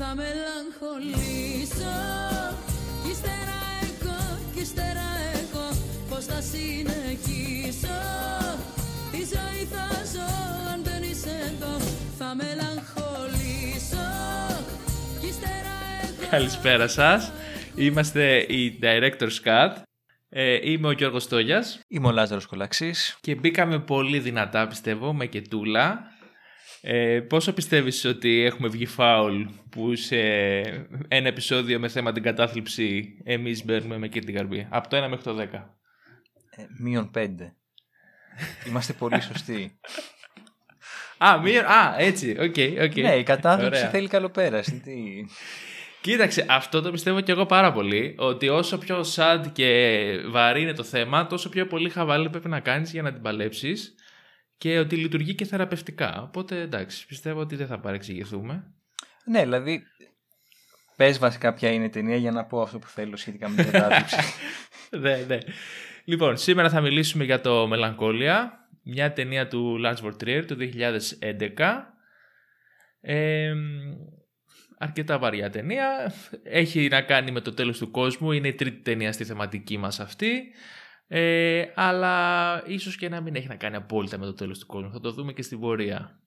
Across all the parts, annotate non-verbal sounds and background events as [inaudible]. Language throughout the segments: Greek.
θα μελαγχολήσω Κι ύστερα εγώ, κι ύστερα εγώ Πώς θα συνεχίσω Τη ζωή θα ζω αν δεν είσαι εδώ Θα μελαγχολήσω Κι ύστερα εγώ Καλησπέρα σας. Είμαστε η Director's Cut. Ε, είμαι ο Γιώργος Τόγιας Είμαι ο Λάζαρος Κολαξής. και μπήκαμε πολύ δυνατά πιστεύω με κετούλα. Ε, πόσο πιστεύεις ότι έχουμε βγει φάουλ που σε ένα επεισόδιο με θέμα την κατάθλιψη εμείς μπαίνουμε με Καίτη Γαρμπή; Από το 1 μέχρι το 10. Ε, μείον πέντε. Είμαστε πολύ σωστοί. Α, μία, α έτσι, ok, ok. Ναι, η κατάθλιψη Ωραία. θέλει καλοπέραση. Τι... Κοίταξε, αυτό το πιστεύω και εγώ πάρα πολύ. Ότι όσο πιο sad και βαρύ είναι το θέμα, τόσο πιο πολύ χαβαλέ πρέπει να κάνεις για να την παλέψεις και ότι λειτουργεί και θεραπευτικά. Οπότε εντάξει, πιστεύω ότι δεν θα παρεξηγηθούμε. ναι, δηλαδή. Πες βασικά ποια είναι η ταινία για να πω αυτό που θέλω σχετικά με την [laughs] κατάθλιψη. ναι, ναι. Λοιπόν, σήμερα θα μιλήσουμε για το Μελαγκόλια, μια ταινία του Lance von Trier του 2011. Ε, αρκετά βαριά ταινία. Έχει να κάνει με το τέλος του κόσμου. Είναι η τρίτη ταινία στη θεματική μας αυτή. Ε, αλλά ίσως και να μην έχει να κάνει απόλυτα με το τέλος του κόσμου. Θα το δούμε και στην πορεία.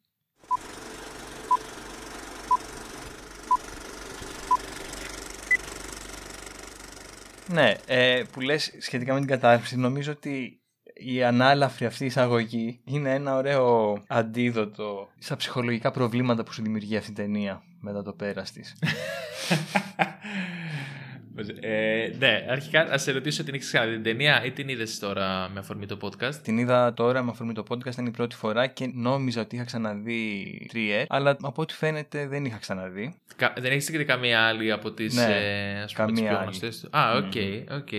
ναι, ε, που λες σχετικά με την κατάθλιψη, νομίζω ότι η ανάλαφρη αυτή εισαγωγή είναι ένα ωραίο αντίδοτο στα ψυχολογικά προβλήματα που σου δημιουργεί αυτή η ταινία μετά το πέρας της. [laughs] Ε, ναι, αρχικά να σε ρωτήσω την έχεις ξαναδεί την ταινία ή την είδες τώρα με αφορμή το podcast; Την είδα τώρα με αφορμή το podcast, ήταν η πρώτη φορά και νόμιζα ότι είχα ξαναδεί Τριέρ, αλλά από ό,τι φαίνεται δεν είχα ξαναδεί. Κα- δεν έχεις και καμία άλλη από τις Ναι, ε, ας πούμε, τις καμία πιο άλλη. γνωστές; Του. Α, ok, ok.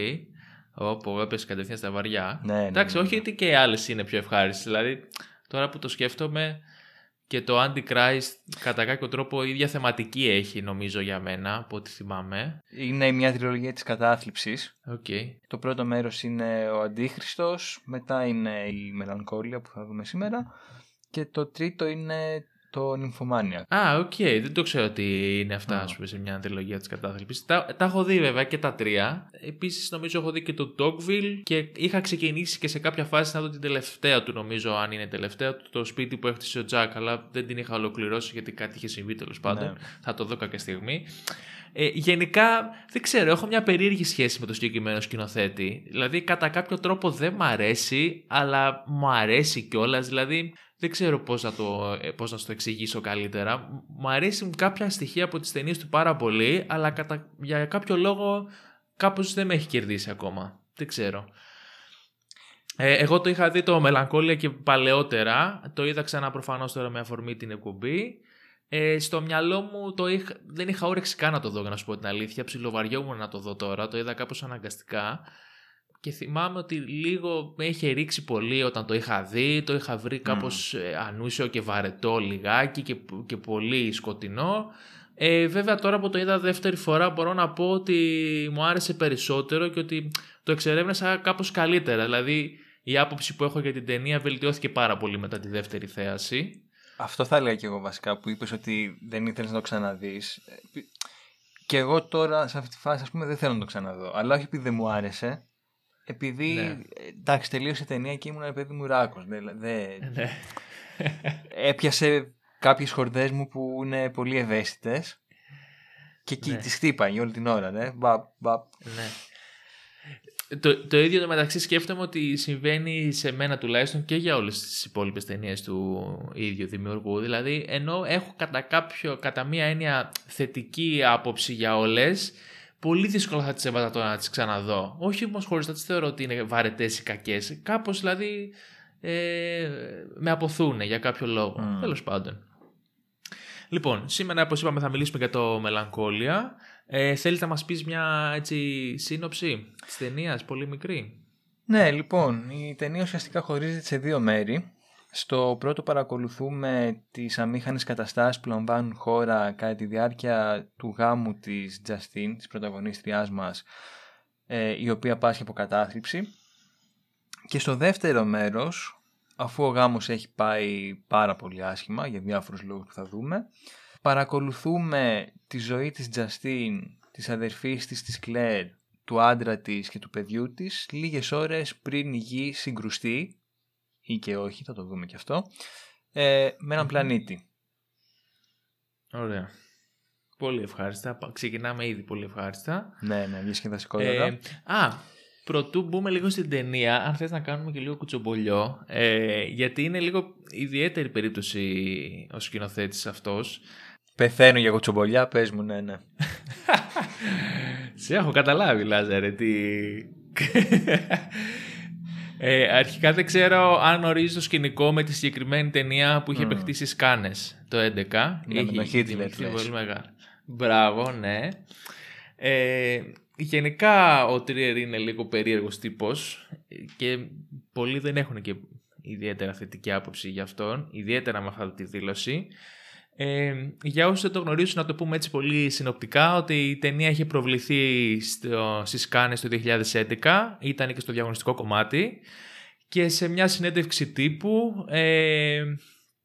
Οπότε έπεσες κατευθείαν στα βαριά. Ναι, ναι, Εντάξει, ναι, όχι ναι. ότι και οι άλλες είναι πιο ευχάριστες. Δηλαδή, τώρα που το σκέφτομαι και το Antichrist κατά κάποιο τρόπο η ίδια θεματική έχει νομίζω για μένα από ό,τι θυμάμαι. Είναι μια τριλογία της κατάθλιψης. Οκ. Το πρώτο μέρος είναι ο Αντίχριστος, μετά είναι η Melancholia που θα δούμε σήμερα και το τρίτο είναι το Νυμφωμάνια. Α, οκ. Δεν το ξέρω ότι είναι αυτά, Α. ας πούμε, σε μια τριλογία της κατάθλιψης. Τα, τα έχω δει βέβαια και τα τρία. Επίσης νομίζω έχω δει και το Dogville και είχα ξεκινήσει και σε κάποια φάση να δω την τελευταία του νομίζω, αν είναι τελευταία του, το σπίτι που έχτισε ο Τζακ, αλλά δεν την είχα ολοκληρώσει γιατί κάτι είχε συμβεί τέλος πάντων. Ναι. Θα το δω κάποια στιγμή. Ε, γενικά, δεν ξέρω, έχω μια περίεργη σχέση με το συγκεκριμένο σκηνοθέτη. Δηλαδή, κατά κάποιο τρόπο δεν μ' αρέσει, αλλά μου αρέσει κιόλας. Δηλαδή, δεν ξέρω πώς να, το, ε, πώς να σου το εξηγήσω καλύτερα. Μ- Μου αρέσουν κάποια στοιχεία από τις ταινίες του πάρα πολύ, αλλά κατά, για κάποιο λόγο κάπως δεν με έχει κερδίσει ακόμα. Δεν ξέρω. Ε, εγώ το είχα δει το Μελαγκόλια και παλαιότερα. Το είδα ξανά προφανώς τώρα με αφορμή την εκπομπή. Ε, στο μυαλό μου το είχα, δεν είχα όρεξη καν να το δω, για να σου πω την αλήθεια. Ψιλοβαριόμουν να το δω τώρα. Το είδα κάπως αναγκαστικά. Και θυμάμαι ότι λίγο με είχε ρίξει πολύ όταν το είχα δει. Το είχα βρει κάπως ε, ανούσιο και βαρετό λιγάκι και, και πολύ σκοτεινό. Ε, βέβαια τώρα που το είδα δεύτερη φορά μπορώ να πω ότι μου άρεσε περισσότερο και ότι το εξερεύνησα κάπως καλύτερα. Δηλαδή η άποψη που έχω για την ταινία βελτιώθηκε πάρα πολύ μετά τη δεύτερη θέαση. Αυτό θα έλεγα και εγώ βασικά που είπες ότι δεν ήθελες να το ξαναδείς. Ε, πι- Και εγώ τώρα σε αυτή τη φάση ας πούμε δεν θέλω να το ξαναδώ. Αλλά όχι επειδή δεν μου άρεσε. Επειδή Ναι. ε, εντάξει τελείωσε η ταινία και ήμουν ένα παιδί μου ράκος. Δεν, δεν, Ναι. έπιασε κάποιες χορδές μου που είναι πολύ ευαίσθητες και εκεί Ναι. τις χτύπαγε όλη την ώρα, ναι. Μπαπ, μπαπ. Ναι. Το, το ίδιο το μεταξύ σκέφτομαι ότι συμβαίνει σε μένα τουλάχιστον και για όλες τις υπόλοιπες ταινίες του ίδιου δημιουργού. Δηλαδή, ενώ έχω κατά, κάποιο, κατά μία έννοια θετική άποψη για όλες, πολύ δύσκολα θα τις έβαζα τώρα να τις ξαναδώ. Όχι όμως χωρίς να τις θεωρώ ότι είναι βαρετές ή κακές. Κάπως δηλαδή ε, με αποθούν για κάποιο λόγο. Μμ. Τέλος πάντων. Λοιπόν, σήμερα όπως είπαμε θα μιλήσουμε για το Μελαγκόλια. Ε, θέλεις να μας πεις μια έτσι σύνοψη της ταινίας, πολύ μικρή; Ναι, λοιπόν, η ταινία ουσιαστικά χωρίζεται σε δύο μέρη. Στο πρώτο παρακολουθούμε τις αμήχανες καταστάσεις που λαμβάνουν χώρα κατά τη διάρκεια του γάμου της Τζαστίν, της πρωταγωνίστριάς μας, ε, η οποία πάσχει από κατάθλιψη. Και στο δεύτερο μέρος, αφού ο γάμος έχει πάει πάρα πολύ άσχημα για διάφορους λόγους που θα δούμε, παρακολουθούμε τη ζωή της Τζαστίν, της αδερφής της της Κλέρ, του άντρα της και του παιδιού της λίγες ώρες πριν η γη συγκρουστεί ή και όχι, θα το δούμε και αυτό, ε, με έναν πλανήτη. Ωραία. Πολύ ευχάριστα. Ξεκινάμε ήδη πολύ ευχάριστα. Ναι, ναι, διασκεδασικότατα. Ε, α, πρωτού μπούμε λίγο στην ταινία, αν θες να κάνουμε και λίγο κουτσομπολιό, ε, γιατί είναι λίγο ιδιαίτερη περίπτωση ο σκηνοθέτης αυτός. Πεθαίνω για κουτσομπολιά, πες μου, ναι, ναι. [laughs] Σε έχω καταλάβει, Λάζαρε, τι... Ε, αρχικά δεν ξέρω αν ορίζει το σκηνικό με τη συγκεκριμένη ταινία που είχε mm. παιχτεί στις Κάνες το 2011. Ναι, με τον Χίτλερ. Πολύ μεγάλο. Μπράβο, ναι. Ε, γενικά ο Τρίερ είναι λίγο περίεργος τύπος και πολλοί δεν έχουν και ιδιαίτερα θετική άποψη για αυτόν, ιδιαίτερα με αυτή τη δήλωση. Ε, για όσους δεν το γνωρίζουν, να το πούμε έτσι πολύ συνοπτικά, ότι η ταινία είχε προβληθεί στο, στις Κάνες το 2011, ήταν και στο διαγωνιστικό κομμάτι και σε μια συνέντευξη τύπου, ε,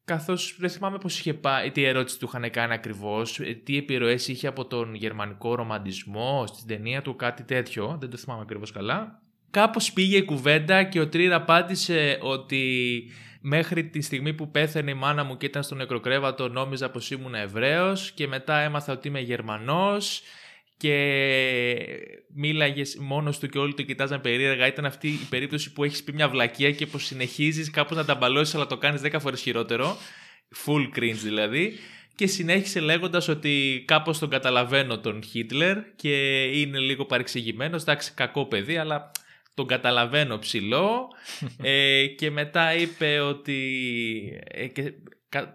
καθώς δεν θυμάμαι πώς είχε πάει, τι ερώτηση του είχαν κάνει ακριβώς, ε, τι επιρροές είχε από τον γερμανικό ρομαντισμό στην ταινία του, κάτι τέτοιο, δεν το θυμάμαι ακριβώς καλά. Κάπως πήγε η κουβέντα και ο Τρίρα απάντησε ότι Μέχρι τη στιγμή που πέθανε η μάνα μου και ήταν στο νεκροκρέβατο νόμιζα πως ήμουν Εβραίος και μετά έμαθα ότι είμαι Γερμανός και μίλαγες μόνος του και όλοι το κοιτάζαν περίεργα. Ήταν αυτή η περίπτωση που έχεις πει μια βλακεία και πως συνεχίζεις κάπως να τα μπαλώσεις αλλά το κάνεις 10 φορές χειρότερο. Full cringe δηλαδή. Και συνέχισε λέγοντας ότι κάπως τον καταλαβαίνω τον Χίτλερ και είναι λίγο παρεξηγημένος. Εντάξει, κακό παιδί, αλλά τον καταλαβαίνω ψιλο [laughs] ε, και μετά είπε ότι ε, και,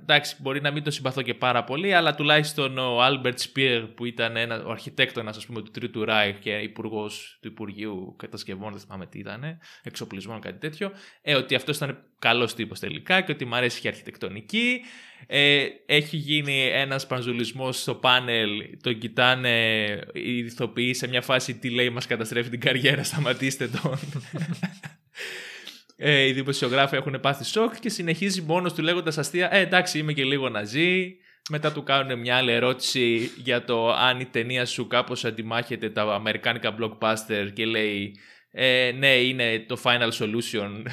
εντάξει μπορεί να μην το συμπαθώ και πάρα πολύ αλλά τουλάχιστον ο Άλμπερτ Σπέερ που ήταν ένα, ο αρχιτέκτονας ας πούμε του Τρίτου Ράιχ και υπουργός του Υπουργείου Κατασκευών δεν θυμάμαι τι ήταν εξοπλισμών κάτι τέτοιο ε, ότι αυτός ήταν καλός τύπος τελικά και ότι μου αρέσει και η αρχιτεκτονική ε, έχει γίνει ένας πανζουλισμός στο πάνελ, τον κοιτάνε οι ηθοποιοί σε μια φάση τι λέει μας καταστρέφει την καριέρα, σταματήστε τον. [laughs] ε, οι δημοσιογράφοι έχουν πάθει σοκ και συνεχίζει μόνος του λέγοντας αστεία «Ε, εντάξει είμαι και λίγο ναζί». Μετά του κάνουν μια άλλη ερώτηση για το αν η ταινία σου κάπως αντιμάχεται τα αμερικάνικα blockbuster και λέει ε, ναι, είναι το final solution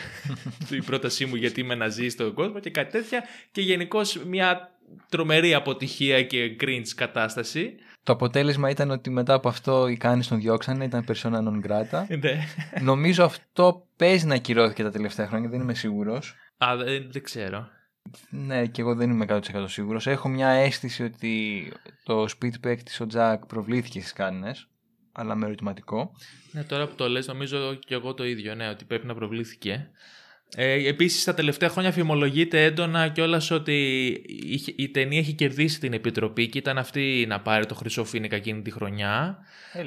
η πρότασή μου γιατί είμαι να ζει στον κόσμο και κάτι τέτοια και γενικώς μια τρομερή αποτυχία και cringe κατάσταση. Το αποτέλεσμα ήταν ότι μετά από αυτό οι Κάνης τον διώξανε, ήταν persona non grata. [laughs] Ναι. Νομίζω αυτό παίζει να ακυρώθηκε τα τελευταία χρόνια, δεν είμαι σίγουρος. Α, δεν, δεν ξέρω. Ναι, και εγώ δεν είμαι 100% σίγουρος. Έχω μια αίσθηση ότι το speed pack της ο Jack προβλήθηκε στις Κάνες αλλά με ερωτηματικό. Ναι, τώρα που το λες νομίζω και εγώ το ίδιο, ναι, ότι πρέπει να προβλήθηκε. Ε, Επίσης, τα τελευταία χρόνια φημολογείται έντονα κιόλας ότι η ταινία έχει κερδίσει την επιτροπή και ήταν αυτή να πάρει το χρυσό φίνικα εκείνη τη χρονιά.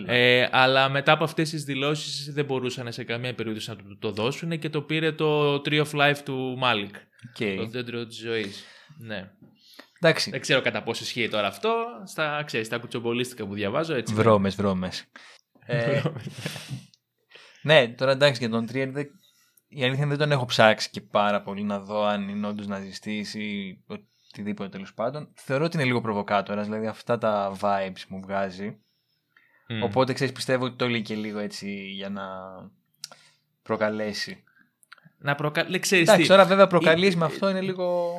Ε, αλλά μετά από αυτές τις δηλώσεις δεν μπορούσαν σε καμία περίπτωση να το, το δώσουν και το πήρε το Tree of Life του Μάλικ. Okay. Το δέντρο της ζωής. Ναι. Εντάξει. Δεν ξέρω κατά πόσο ισχύει τώρα αυτό. Στα, ξέρεις, στα κουτσομπολίστικα που διαβάζω έτσι. Βρώμες, βρώμες. ε, ναι, τώρα εντάξει για τον Τρίερ η αλήθεια δεν τον έχω ψάξει και πάρα πολύ να δω αν είναι όντως ναζιστής ή οτιδήποτε τέλος πάντων. Θεωρώ ότι είναι λίγο προβοκάτορας, δηλαδή αυτά τα vibes μου βγάζει. Mm. Οπότε ξέρεις, πιστεύω ότι το λέει και λίγο έτσι για να προκαλέσει. Να προκαλέσει. Ξέρεις Εντάξει, τώρα βέβαια προκαλείς με αυτό είναι λίγο.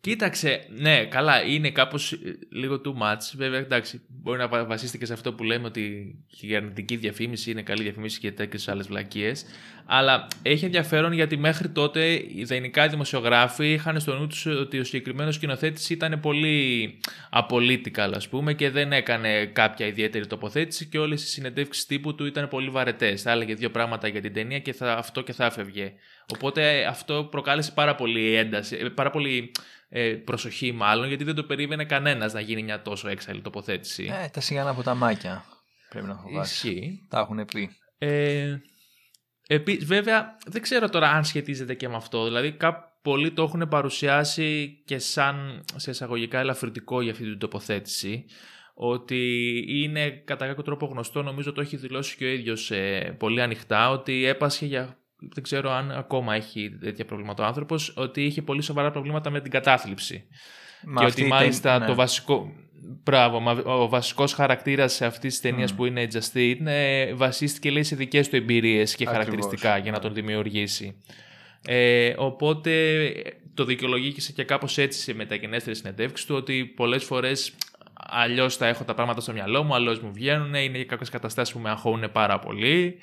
Κοίταξε, ναι, καλά, είναι κάπως ε, λίγο too much. Βέβαια, εντάξει, μπορεί να βασίστηκε σε αυτό που λέμε ότι η αρνητική διαφήμιση είναι καλή διαφήμιση και τέτοιες άλλες βλακίες. Αλλά έχει ενδιαφέρον γιατί μέχρι τότε οι δανεικά δημοσιογράφοι είχαν στο νου τους ότι ο συγκεκριμένος σκηνοθέτης ήταν πολύ απολύτικα, ας πούμε, και δεν έκανε κάποια ιδιαίτερη τοποθέτηση και όλες οι συνεντεύξεις τύπου του ήταν πολύ βαρετές. Θα έλεγε δύο πράγματα για την ταινία και θα, αυτό και θα έφευγε. Οπότε αυτό προκάλεσε πάρα πολύ ένταση, ε, πάρα πολύ ε, προσοχή μάλλον, γιατί δεν το περίμενε κανένας να γίνει μια τόσο έξαλλη τοποθέτηση. Ε, τα σιγάνα από τα μάκια πρέπει να φοβάσαι. Ισχύει. Τα έχουν πει. Ε, επί, βέβαια, δεν ξέρω τώρα αν σχετίζεται και με αυτό. Δηλαδή, πολλοί το έχουν παρουσιάσει και σαν σε εισαγωγικά ελαφρυντικό για αυτή την τοποθέτηση ότι είναι κατά κάποιο τρόπο γνωστό, νομίζω το έχει δηλώσει και ο ίδιος ε, πολύ ανοιχτά, ότι έπασχε για δεν ξέρω αν ακόμα έχει τέτοια προβλήματα ο άνθρωπος, ότι είχε πολύ σοβαρά προβλήματα με την κατάθλιψη. Μα και ότι μάλιστα ναι. το βασικό. Μπράβο, μα ο βασικός χαρακτήρας αυτής της ταινίας Μμ. που είναι η Justine ε, βασίστηκε λέει σε δικές του εμπειρίες και Ακριβώς. χαρακτηριστικά για να τον δημιουργήσει. Ε, οπότε το δικαιολογήκησε και κάπως έτσι σε μεταγενέστερες συνεντεύξεις του ότι πολλές φορές αλλιώς θα έχω τα πράγματα στο μυαλό μου, αλλιώς μου βγαίνουν, είναι κάποιες καταστάσεις που με αγχώνουν πάρα πολύ.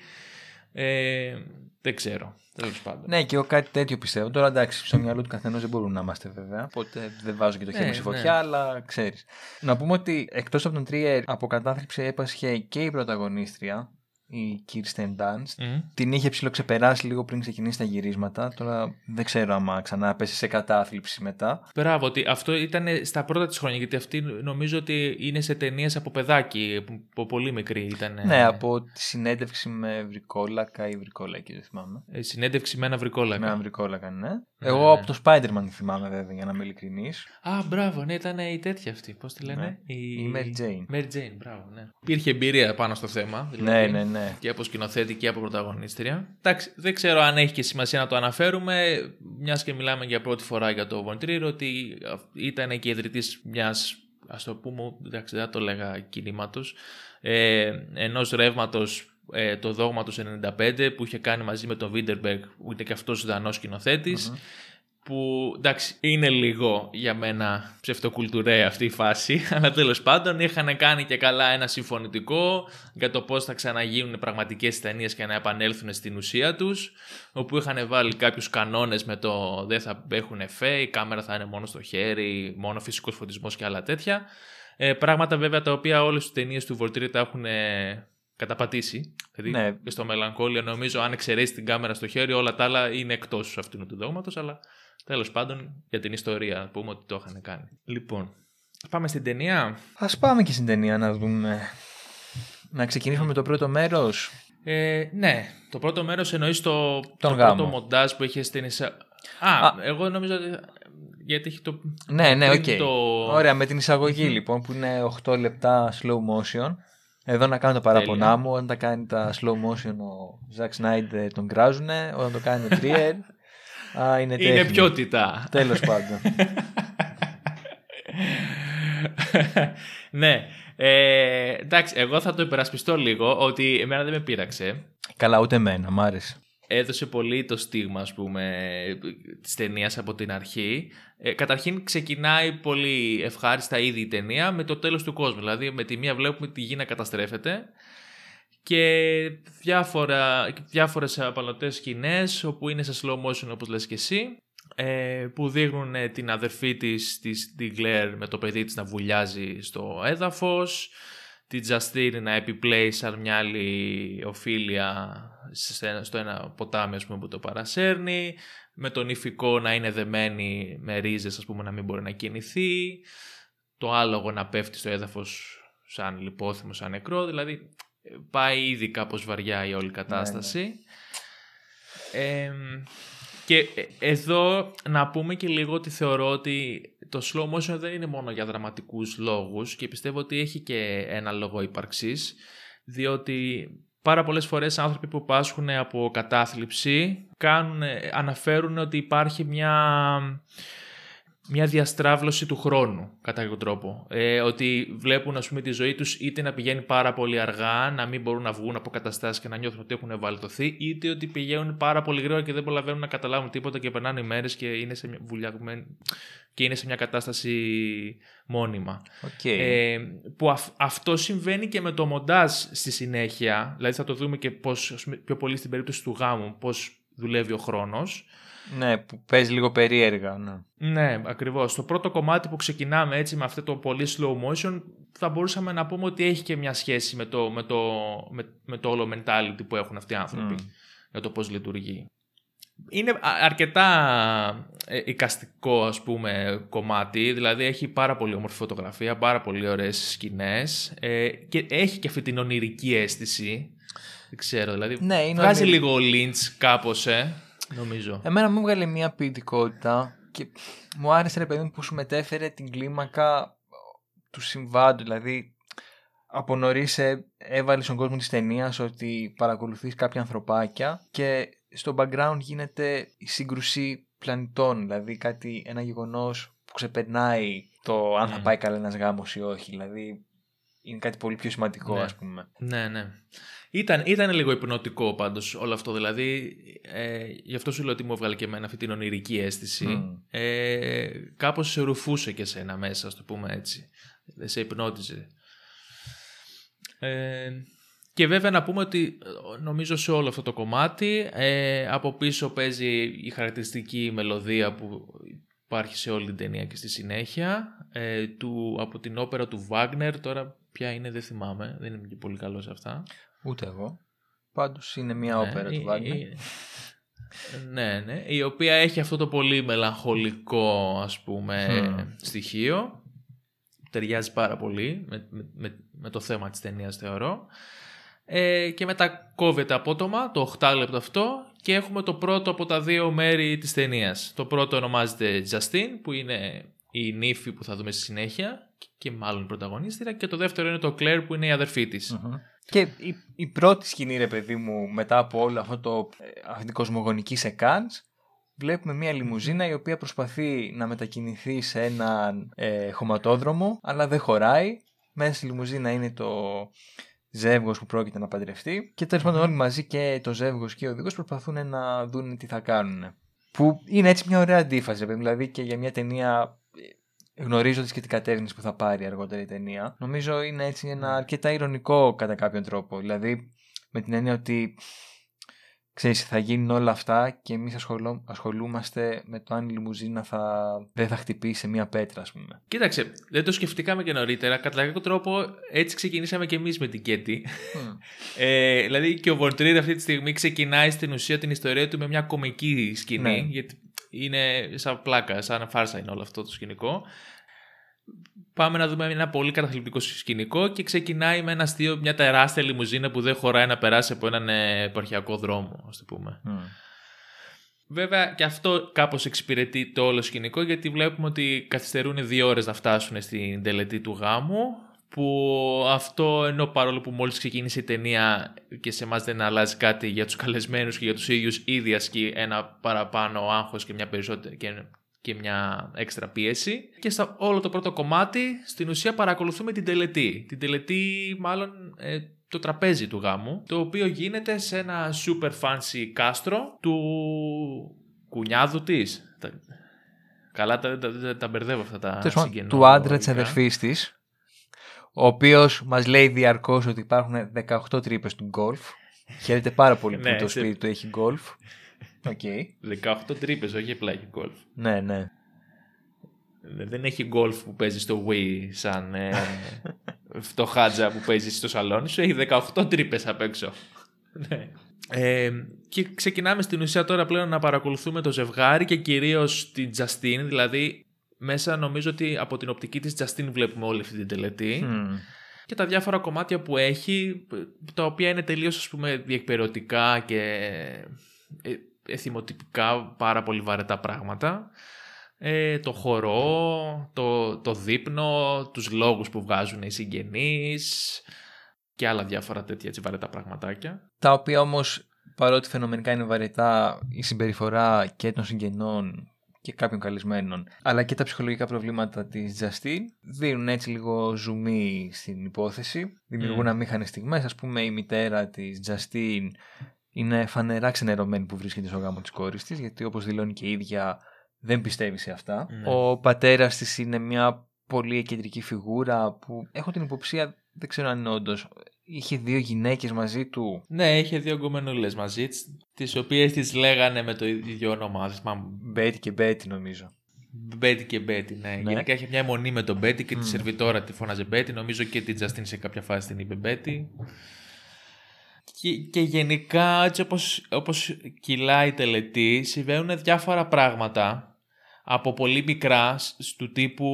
Ε, δεν ξέρω, τέλος πάντων. Ναι, και εγώ κάτι τέτοιο πιστεύω. Τώρα εντάξει, στο μυαλό του καθενός δεν μπορούμε να είμαστε βέβαια. Οπότε δεν βάζω και το χέρι Ναι, μου στη ναι. φωτιά, αλλά ξέρεις. Να πούμε ότι εκτός από τον Τρίερ, από κατάθλιψη έπασχε και η πρωταγωνίστρια, η Kirsten Dunst. Μμ. Την είχε ψηλοξεπεράσει λίγο πριν ξεκινήσει τα γυρίσματα. Τώρα δεν ξέρω άμα ξανά πέσει σε κατάθλιψη μετά. Μπράβο, ότι αυτό ήταν στα πρώτα της χρόνια, γιατί αυτή νομίζω ότι είναι σε ταινίες από παιδάκι, που- που πολύ μικρή ήταν. Ναι, από τη συνέντευξη με βρικόλακα ή βρικόλακη, δεν θυμάμαι. Ε, συνέντευξη με ένα Με βρικόλακα. έναν βρικόλακα, ναι. Ναι, Εγώ ναι. από το Spider-Man θυμάμαι βέβαια, για να είμαι ειλικρινής. Α, μπράβο, ναι, ήταν η τέτοια αυτή. Πώς τη λένε, Ναι, η Mary Jane. Mary Jane, μπράβο, ναι. Υπήρχε εμπειρία πάνω στο θέμα. δηλαδή, Ναι, ναι, ναι. Και από σκηνοθέτη και από πρωταγωνίστρια. Εντάξει, δεν ξέρω αν έχει και σημασία να το αναφέρουμε, μιας και μιλάμε για πρώτη φορά για το Von Trier, ότι ήταν και ιδρυτή μιας, ας το πούμε, εντάξει, δεν θα το λέγα κινήματος, ε, ενός ρεύματος. Ε, το δόγμα του 95 που είχε κάνει μαζί με τον Βίντερμπεργκ που είναι και αυτός δανός σκηνοθέτης Μμμ. που εντάξει είναι λίγο για μένα ψευτοκουλτουρέ αυτή η φάση [laughs] αλλά τέλος πάντων είχαν κάνει και καλά ένα συμφωνητικό για το πώς θα ξαναγίνουν πραγματικές ταινίες και να επανέλθουν στην ουσία τους όπου είχαν βάλει κάποιους κανόνες με το δεν θα έχουν εφέ, η κάμερα θα είναι μόνο στο χέρι, μόνο φυσικός φωτισμός και άλλα τέτοια ε, πράγματα βέβαια τα οποία όλες τις ταινίες του Βολτήρη τα έχουν ε, καταπατήσει. Δηλαδή Ναι. και στο Μελαγχόλια νομίζω αν εξαιρέσει την κάμερα στο χέρι όλα τα άλλα είναι εκτός αυτού του δόγματος αλλά τέλος πάντων για την ιστορία να πούμε ότι το είχαν κάνει. Λοιπόν, πάμε στην ταινία. Α πάμε και στην ταινία να δούμε. Να ξεκινήσουμε με το πρώτο μέρος. Ε, ναι, το πρώτο μέρος εννοείς το, το γάμο. πρώτο μοντάζ που είχε στην εισα... Α, Α. εγώ νομίζω ότι γιατί έχει το... Ναι, ναι, οκ. πριν το- Ωραία, με την εισαγωγή λοιπόν που είναι 8 λεπτά slow motion. Εδώ να κάνω τα παράπονά Τέλεια. μου. Όταν τα κάνει τα slow motion ο Zack Snyder τον κράζουνε. Όταν το κάνει ο Trier. [laughs] α, είναι Είναι τέχνη. ποιότητα. Τέλος πάντων. [laughs] ναι. Ε, εντάξει, εγώ θα το υπερασπιστώ λίγο ότι εμένα δεν με πείραξε. Καλά, ούτε εμένα, μ' άρεσε. Έδωσε πολύ το στίγμα ας πούμε της ταινίας από την αρχή. Ε, καταρχήν ξεκινάει πολύ ευχάριστα ήδη η ταινία με το τέλος του κόσμου. Δηλαδή με τη μία βλέπουμε τη γη να καταστρέφεται και διάφορα, διάφορες απαλωτές σκηνές όπου είναι σε slow motion όπως λες και εσύ ε, που δείχνουν ε, την αδερφή της, της την Claire με το παιδί της να βουλιάζει στο έδαφος την Justine να επιπλέει σαν μια άλλη οφίλια σε ένα- στο ένα ποτάμι ας πούμε, που το παρασέρνει με τον ηφικό να είναι δεμένη με ρίζες ας πούμε να μην μπορεί να κινηθεί το άλογο να πέφτει στο έδαφος σαν λιπόθυμο, σαν νεκρό δηλαδή ε, πάει ήδη κάπως βαριά η όλη κατάσταση. Ε, και ε, εδώ να πούμε και λίγο ότι θεωρώ ότι το slow motion δεν είναι μόνο για δραματικούς λόγους και πιστεύω ότι έχει και ένα λόγο ύπαρξης διότι πάρα πολλές φορές άνθρωποι που πάσχουν από κατάθλιψη κάνουν, αναφέρουν ότι υπάρχει μια μια διαστράβλωση του χρόνου κατά κάποιο τρόπο. Ε, ότι βλέπουν ας πούμε τη ζωή τους είτε να πηγαίνει πάρα πολύ αργά, να μην μπορούν να βγουν από καταστάσεις και να νιώθουν ότι έχουν ευαλωτωθεί, είτε ότι πηγαίνουν πάρα πολύ γρήγορα και δεν προλαβαίνουν να καταλάβουν τίποτα και περνάνε ημέρες και είναι σε μια, βουλιαγμένη- και είναι σε μια κατάσταση μόνιμα. Οκ. Ε, που αυ- αυτό συμβαίνει και με το μοντάζ στη συνέχεια, δηλαδή θα το δούμε και πώς, ας πούμε, πιο πολύ στην περίπτωση του γάμου, πώς δουλεύει ο χρόνος. Ναι, που παίζει λίγο περίεργα. Ναι. Ναι, ακριβώς. Το πρώτο κομμάτι που ξεκινάμε έτσι με αυτό το πολύ slow motion θα μπορούσαμε να πούμε ότι έχει και μια σχέση με το, με το, με, με το όλο mentality που έχουν αυτοί οι άνθρωποι Μμ. για το πώς λειτουργεί. Είναι α- αρκετά ε, εικαστικό ας πούμε κομμάτι, δηλαδή έχει πάρα πολύ όμορφη φωτογραφία, πάρα πολύ ωραίες σκηνές ε, και έχει και αυτή την ονειρική αίσθηση. Δεν ξέρω, δηλαδή Ναι, είναι βγάζει ονειρική. λίγο Lynch κάπως, ε, νομίζω. Εμένα μου έβγαλε μια ποιητικότητα και μου άρεσε ρε παιδί μου που σου μετέφερε την κλίμακα του συμβάντου. Δηλαδή, από νωρίς έβαλε στον κόσμο της ταινίας ότι παρακολουθείς κάποια ανθρωπάκια και στο background γίνεται η σύγκρουση πλανητών. Δηλαδή, κάτι, ένα γεγονός που ξεπερνάει το αν θα Mm. πάει καλά ένας γάμος ή όχι. Δηλαδή είναι κάτι πολύ πιο σημαντικό Ναι. ας πούμε. Ναι, ναι. Ήταν, ήταν λίγο υπνοτικό πάντως όλο αυτό. Δηλαδή, ε, γι' αυτό σου λέω ότι μου έβγαλε και εμένα αυτή την ονειρική αίσθηση. Μμ. Ε, κάπως σε ρουφούσε και σένα μέσα, ας το πούμε έτσι. Δεν σε υπνότιζε. Ε, και βέβαια να πούμε ότι ε, νομίζω σε όλο αυτό το κομμάτι ε, από πίσω παίζει η χαρακτηριστική μελωδία που υπάρχει σε όλη την ταινία και στη συνέχεια ε, του, από την όπερα του Βάγνερ τώρα ποια είναι δεν θυμάμαι δεν είμαι και πολύ καλός σε αυτά Ούτε εγώ. Πάντως είναι μια Ναι, όπερα του η- Βάγνερ. η- ναι, ναι, η οποία έχει αυτό το πολύ μελαγχολικό ας πούμε Μμμ. στοιχείο ταιριάζει πάρα πολύ με, με, με, με το θέμα της ταινίας θεωρώ ε, και μετά κόβεται απότομα το 8 λεπτό αυτό και έχουμε το πρώτο από τα δύο μέρη της ταινίας. Το πρώτο ονομάζεται Justine που είναι η νύφη που θα δούμε στη συνέχεια και μάλλον η πρωταγωνίστρια και το δεύτερο είναι το Claire που είναι η αδερφή της. Μμμ. Και η, η πρώτη σκηνή, ρε παιδί μου, μετά από όλο αυτό το, ε, αυτή την κοσμογονική σε Cannes, βλέπουμε μια λιμουζίνα η οποία προσπαθεί να μετακινηθεί σε έναν ε, χωματόδρομο, αλλά δεν χωράει. Μέσα στη λιμουζίνα είναι το ζεύγος που πρόκειται να παντρευτεί και τέλος πάντων όλοι μαζί και το ζεύγος και ο οδηγός προσπαθούν να δουν τι θα κάνουν. Που είναι έτσι μια ωραία αντίφαση, ρε παιδί μου, δηλαδή και για μια ταινία ε, γνωρίζοντας και την κατεύθυνση που θα πάρει αργότερα η ταινία. Νομίζω είναι έτσι ένα αρκετά ηρωνικό κατά κάποιον τρόπο. Δηλαδή, με την έννοια ότι ξέρεις, θα γίνουν όλα αυτά και εμείς ασχολώ, ασχολούμαστε με το αν η λιμουζίνα θα, δεν θα χτυπήσει σε μία πέτρα, ας πούμε. Κοίταξε, δεν το σκεφτήκαμε και νωρίτερα. Κατά κάποιο τρόπο έτσι ξεκινήσαμε και εμείς με την Κέτη. [laughs] Ε, δηλαδή και ο Βορτρίρ αυτή τη στιγμή ξεκινάει στην ουσία την ιστορία του με μια κομική σκηνή. Ναι. Γιατί είναι σαν πλάκα, σαν φάρσα είναι όλο αυτό το σκηνικό. Πάμε να δούμε ένα πολύ καταθλιπτικό σκηνικό και ξεκινάει με ένα αστείο, μια τεράστια λιμουζίνα που δεν χωράει να περάσει από έναν ε, επαρχιακό δρόμο, ας το πούμε. Μμ. Βέβαια και αυτό κάπως εξυπηρετεί το όλο σκηνικό γιατί βλέπουμε ότι καθυστερούν δύο ώρες να φτάσουν στην τελετή του γάμου που αυτό ενώ παρόλο που μόλις ξεκίνησε η ταινία και σε εμάς δεν αλλάζει κάτι για τους καλεσμένους και για τους ίδιους ήδη ασκεί ένα παραπάνω άγχος και μια περισσότερη και, και μια έξτρα πίεση και στο όλο το πρώτο κομμάτι στην ουσία παρακολουθούμε την τελετή την τελετή μάλλον ε, το τραπέζι του γάμου, το οποίο γίνεται σε ένα super fancy κάστρο του κουνιάδου της. Τα- Καλά τα, τα, τα, τα μπερδεύω αυτά τα Τέλος πάντων, συγγενώ του άντρα της ορικά. αδερφής της, ο οποίος μας λέει διαρκώς ότι υπάρχουν 18 τρύπες του γκολφ. Χαίρεται πάρα πολύ Ναι, που το σε- σπίτι του έχει γκολφ. Οκ. 18 τρύπες, όχι απλά έχει γκολφ. Ναι, ναι. Δεν έχει γκολφ που παίζει στο Wii σαν ε, φτωχάτζα που παίζει στο σαλόνι σου. Έχει 18 τρύπες απ' έξω. ναι. Ε, και ξεκινάμε στην ουσία τώρα πλέον να παρακολουθούμε το ζευγάρι και κυρίως την Justine. Δηλαδή μέσα νομίζω ότι από την οπτική της Justine βλέπουμε όλη αυτή την τελετή. Μμ. και τα διάφορα κομμάτια που έχει, τα οποία είναι τελείως ας πούμε διεκπαιρεωτικά και ε, εθιμοτυπικά πάρα πολύ βαρετά πράγματα. Ε, το χορό, το, το δείπνο, τους λόγους που βγάζουν οι συγγενείς και άλλα διάφορα τέτοια έτσι βαρετά πραγματάκια. Τα οποία όμως παρότι φαινομενικά είναι βαρετά η συμπεριφορά και των συγγενών και κάποιων καλεσμένων αλλά και τα ψυχολογικά προβλήματα της Justine δίνουν έτσι λίγο ζουμί στην υπόθεση δημιουργούν Mm. αμήχανες στιγμές ας πούμε η μητέρα της Justine είναι φανερά ξενερωμένη που βρίσκεται στο γάμο της κόρης της γιατί όπως δηλώνει και η ίδια δεν πιστεύει σε αυτά Ναι. ο πατέρας της είναι μια πολύ κεντρική φιγούρα που έχω την υποψία δεν ξέρω αν είναι όντως είχε δύο γυναίκες μαζί του Ναι, είχε δύο γκομενούλες μαζί της, τις οποίες τις λέγανε με το ίδιο όνομα, δεν θυμάμαι, Μπέτι και Μπέτι νομίζω. Μπέτι και Μπέτι, ναι. Ναι. Γενικά είχε μια εμμονή με τον Μπέτι και τη Μμ. σερβιτόρα τη φώναζε Μπέτι. Νομίζω και την Justine σε κάποια φάση την είπε Μπέτι. Και, και γενικά, έτσι όπως, όπως κυλάει η τελετή, συμβαίνουν διάφορα πράγματα από πολύ μικρά, σ- του τύπου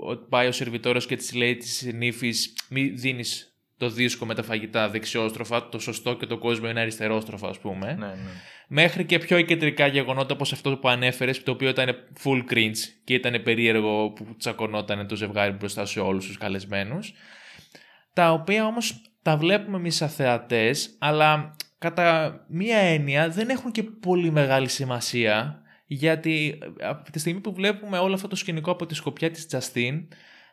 ότι πάει ο σερβιτόρος και της λέει της νύφης μη δίνεις το δίσκο με τα φαγητά δεξιόστροφα, το σωστό και το κόσμο είναι αριστερόστροφα ας πούμε Ναι, ναι. μέχρι και πιο κεντρικά γεγονότα όπως αυτό που ανέφερες, το οποίο ήταν full cringe και ήταν περίεργο που τσακωνόταν το ζευγάρι μπροστά σε όλους τους καλεσμένους, τα οποία όμως τα βλέπουμε εμείς σαν θεατές, αλλά κατά μία έννοια δεν έχουν και πολύ μεγάλη σημασία, γιατί από τη στιγμή που βλέπουμε όλο αυτό το σκηνικό από τη σκοπιά της Τζαστίν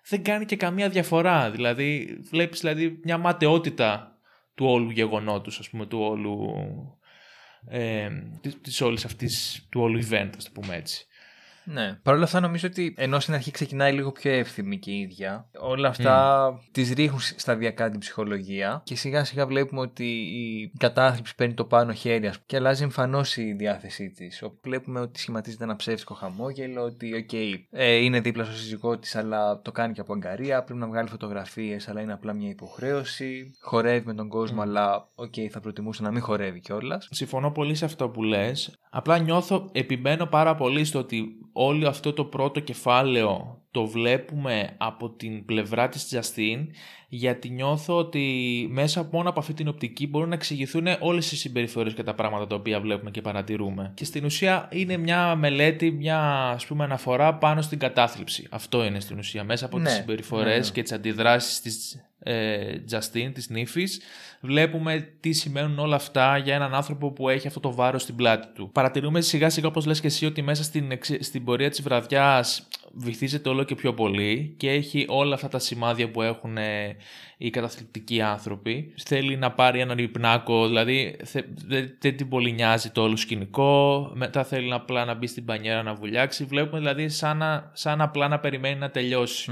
δεν κάνει και καμία διαφορά. Δηλαδή βλέπεις δηλαδή, μια ματαιότητα του όλου γεγονότος, ας πούμε, του όλου, ε, της, της όλης αυτής, του όλου event, ας το πούμε έτσι. Ναι. Παρ' όλα αυτά νομίζω ότι ενώ στην αρχή ξεκινάει λίγο πιο εύθυμη και η ίδια, όλα αυτά mm. τις ρίχνουν σταδιακά την ψυχολογία και σιγά σιγά βλέπουμε ότι η κατάθλιψη παίρνει το πάνω χέρι και αλλάζει εμφανώς η διάθεσή της. Βλέπουμε ότι σχηματίζεται ένα ψεύτικο χαμόγελο, ότι okay, ε, είναι δίπλα στο σύζυγό της, αλλά το κάνει και από αγκαρία. Πρέπει να βγάλει φωτογραφίες, αλλά είναι απλά μια υποχρέωση. Χορεύει με τον κόσμο, mm. αλλά okay, θα προτιμούσε να μην χορεύει κιόλας. Συμφωνώ πολύ σε αυτό που λες. Απλά νιώθω, επιμένω πάρα πολύ στο ότι όλο αυτό το πρώτο κεφάλαιο το βλέπουμε από την πλευρά της Justin γιατί νιώθω ότι μέσα μόνο από αυτή την οπτική μπορούν να εξηγηθούν όλες οι συμπεριφορές και τα πράγματα τα οποία βλέπουμε και παρατηρούμε. Και στην ουσία είναι μια μελέτη, μια ας πούμε αναφορά πάνω στην κατάθλιψη. Αυτό είναι στην ουσία. Μέσα από ναι, τις συμπεριφορές ναι, ναι. και τις αντιδράσεις της ε, Justin, της νύφης, βλέπουμε τι σημαίνουν όλα αυτά για έναν άνθρωπο που έχει αυτό το βάρος στην πλάτη του. Παρατηρούμε σιγά σιγά όπως λες και εσύ ότι μέσα στην, στην πορεία της βραδιάς βυθίζεται όλο και πιο πολύ και έχει όλα αυτά τα σημάδια που έχουν ε, οι καταθλιπτικοί άνθρωποι. Θέλει να πάρει έναν υπνάκο, δηλαδή δεν, δεν την πολύ νοιάζει το όλο σκηνικό, μετά θέλει απλά να μπει στην πανιέρα να βουλιάξει. Βλέπουμε δηλαδή σαν, να, σαν απλά να περιμένει να τελειώσει.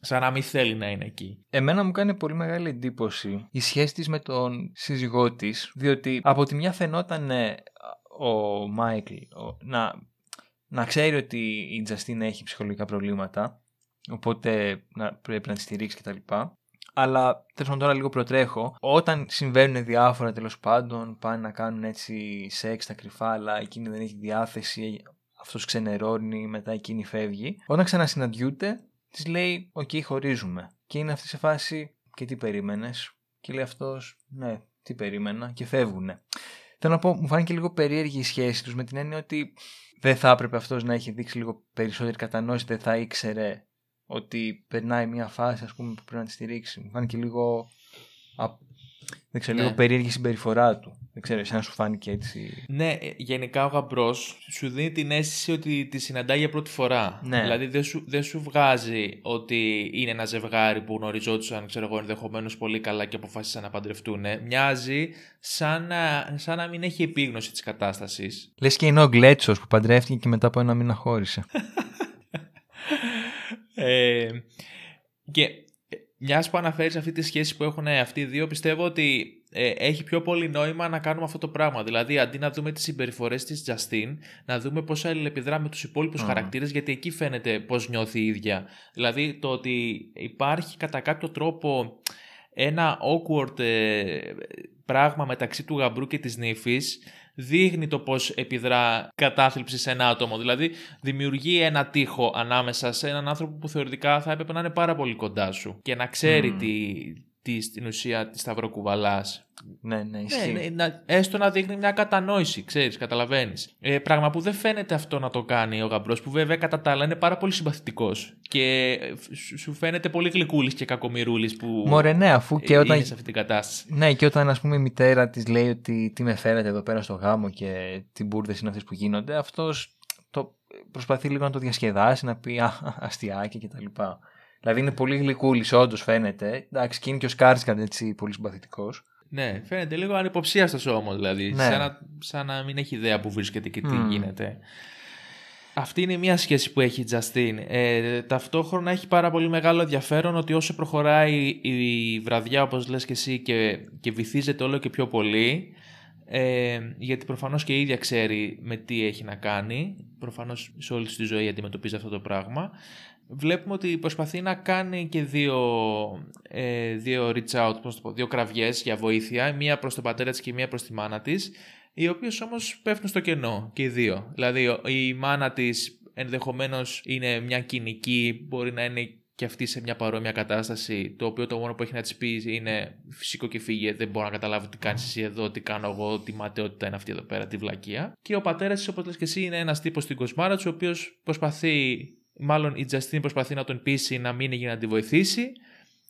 Σαν να μην θέλει να είναι εκεί. Εμένα μου κάνει πολύ μεγάλη εντύπωση η σχέση της με τον σύζυγό της, διότι από τη μια φαινόταν ο Μάικλ να να ξέρει ότι η Τζαστίν έχει ψυχολογικά προβλήματα, οπότε να, πρέπει να τη στηρίξει κτλ. Αλλά τέλος τώρα λίγο προτρέχω. Όταν συμβαίνουν διάφορα τέλος πάντων, πάνε να κάνουν έτσι σεξ στα κρυφά, αλλά εκείνη δεν έχει διάθεση, αυτός ξενερώνει, μετά εκείνη φεύγει. Όταν ξανασυναντιούνται, της λέει: Οκ, χωρίζουμε. Και είναι αυτή σε φάση, και τι περίμενες; Και λέει αυτός: Ναι, τι περίμενα, και φεύγουνε. Θέλω να πω, μου φάνηκε λίγο περίεργη η σχέση τους με την έννοια ότι δεν θα έπρεπε αυτός να έχει δείξει λίγο περισσότερη κατανόηση, δεν θα ήξερε ότι περνάει μια φάση ας πούμε, που πρέπει να τη στηρίξει. Μου φάνηκε λίγο, δεν ξέρω, λίγο ναι. περίεργη συμπεριφορά του. Δεν ξέρω, εσένα σου φάνηκε έτσι. Ναι, ε, γενικά ο γαμπρός σου δίνει την αίσθηση ότι τη συναντάει για πρώτη φορά. Ναι. Δηλαδή δεν σου, δεν σου βγάζει ότι είναι ένα ζευγάρι που γνωριζόντουσαν, ξέρω εγώ, ενδεχομένως πολύ καλά και αποφάσισαν να παντρευτούν. Μοιάζει σαν να, σαν να μην έχει επίγνωση της κατάστασης. Λες και είναι ο Γκλέτσος που παντρεύτηκε και μετά από ένα μήνα χώρισε. [laughs] ε, και μιας που αναφέρεις αυτή τη σχέση που έχουν αυτοί οι δύο, πιστεύω ότι ε, έχει πιο πολύ νόημα να κάνουμε αυτό το πράγμα. Δηλαδή, αντί να δούμε τις συμπεριφορές της Justin, να δούμε πώ αλληλεπιδρά με τους υπόλοιπους mm. χαρακτήρες, γιατί εκεί φαίνεται πώς νιώθει η ίδια. Δηλαδή, το ότι υπάρχει κατά κάποιο τρόπο ένα awkward ε, πράγμα μεταξύ του γαμπρού και της νύφης δείχνει το πώς επιδρά κατάθλιψη σε ένα άτομο. Δηλαδή δημιουργεί ένα τείχο ανάμεσα σε έναν άνθρωπο που θεωρητικά θα έπρεπε να είναι πάρα πολύ κοντά σου και να ξέρει τι, τι στην ουσία τη σταυροκουβαλά. Ναι, ναι, ναι ισχύει. Ναι, ναι, έστω να δείχνει μια κατανόηση, ξέρεις, καταλαβαίνεις. Ε, πράγμα που δεν φαίνεται αυτό να το κάνει ο γαμπρός, που βέβαια κατά τα άλλα είναι πάρα πολύ συμπαθητικός. Και σου φαίνεται πολύ γλυκούλης και κακομοιρούλης που. Μωρέ, ναι, αφού και όταν. Είναι σε αυτή την κατάσταση. Ναι, και όταν ας πούμε η μητέρα της λέει ότι τι με φέρετε εδώ πέρα στο γάμο και τι μπουρδες είναι αυτές που γίνονται, αυτός το προσπαθεί λίγο να το διασκεδάσει, να πει αστιάκι κτλ. Δηλαδή είναι πολύ γλυκούλης, όντως φαίνεται. Εντάξει, και είναι και ο Σκάρσκαντ έτσι πολύ συμπαθητικός. Ναι, φαίνεται λίγο ανυποψίαστο όμω, δηλαδή. Ναι. Σαν, να, σαν να μην έχει ιδέα που βρίσκεται και τι γίνεται. Αυτή είναι μια σχέση που έχει η Τζαστίν. Ε, ταυτόχρονα έχει πάρα πολύ μεγάλο ενδιαφέρον ότι όσο προχωράει η βραδιά, όπως λες και εσύ, και, και βυθίζεται όλο και πιο πολύ, ε, γιατί προφανώς και η ίδια ξέρει με τι έχει να κάνει, προφανώς σε όλη τη ζωή αντιμετωπίζει αυτό το πράγμα, βλέπουμε ότι προσπαθεί να κάνει και δύο, ε, δύο reach out, πώς το πω, δύο κραυγές για βοήθεια, μία προς τον πατέρα της και μία προς τη μάνα της, οι οποίες όμως πέφτουν στο κενό και οι δύο. Δηλαδή η μάνα της ενδεχομένως είναι μια κοινική, μπορεί να είναι και αυτή σε μια παρόμοια κατάσταση, το οποίο το μόνο που έχει να της πει είναι φυσικό και φύγε, δεν μπορώ να καταλάβω τι κάνεις εσύ εδώ, τι κάνω εγώ, τι ματαιότητα είναι αυτή εδώ πέρα, τη βλακεία. Και ο πατέρας της, όπως λες και εσύ, είναι ένας τύπος στην κοσμάρα του, ο οποίος προσπαθεί Μάλλον η Τζαστίν προσπαθεί να τον πείσει να μείνει για να τη βοηθήσει.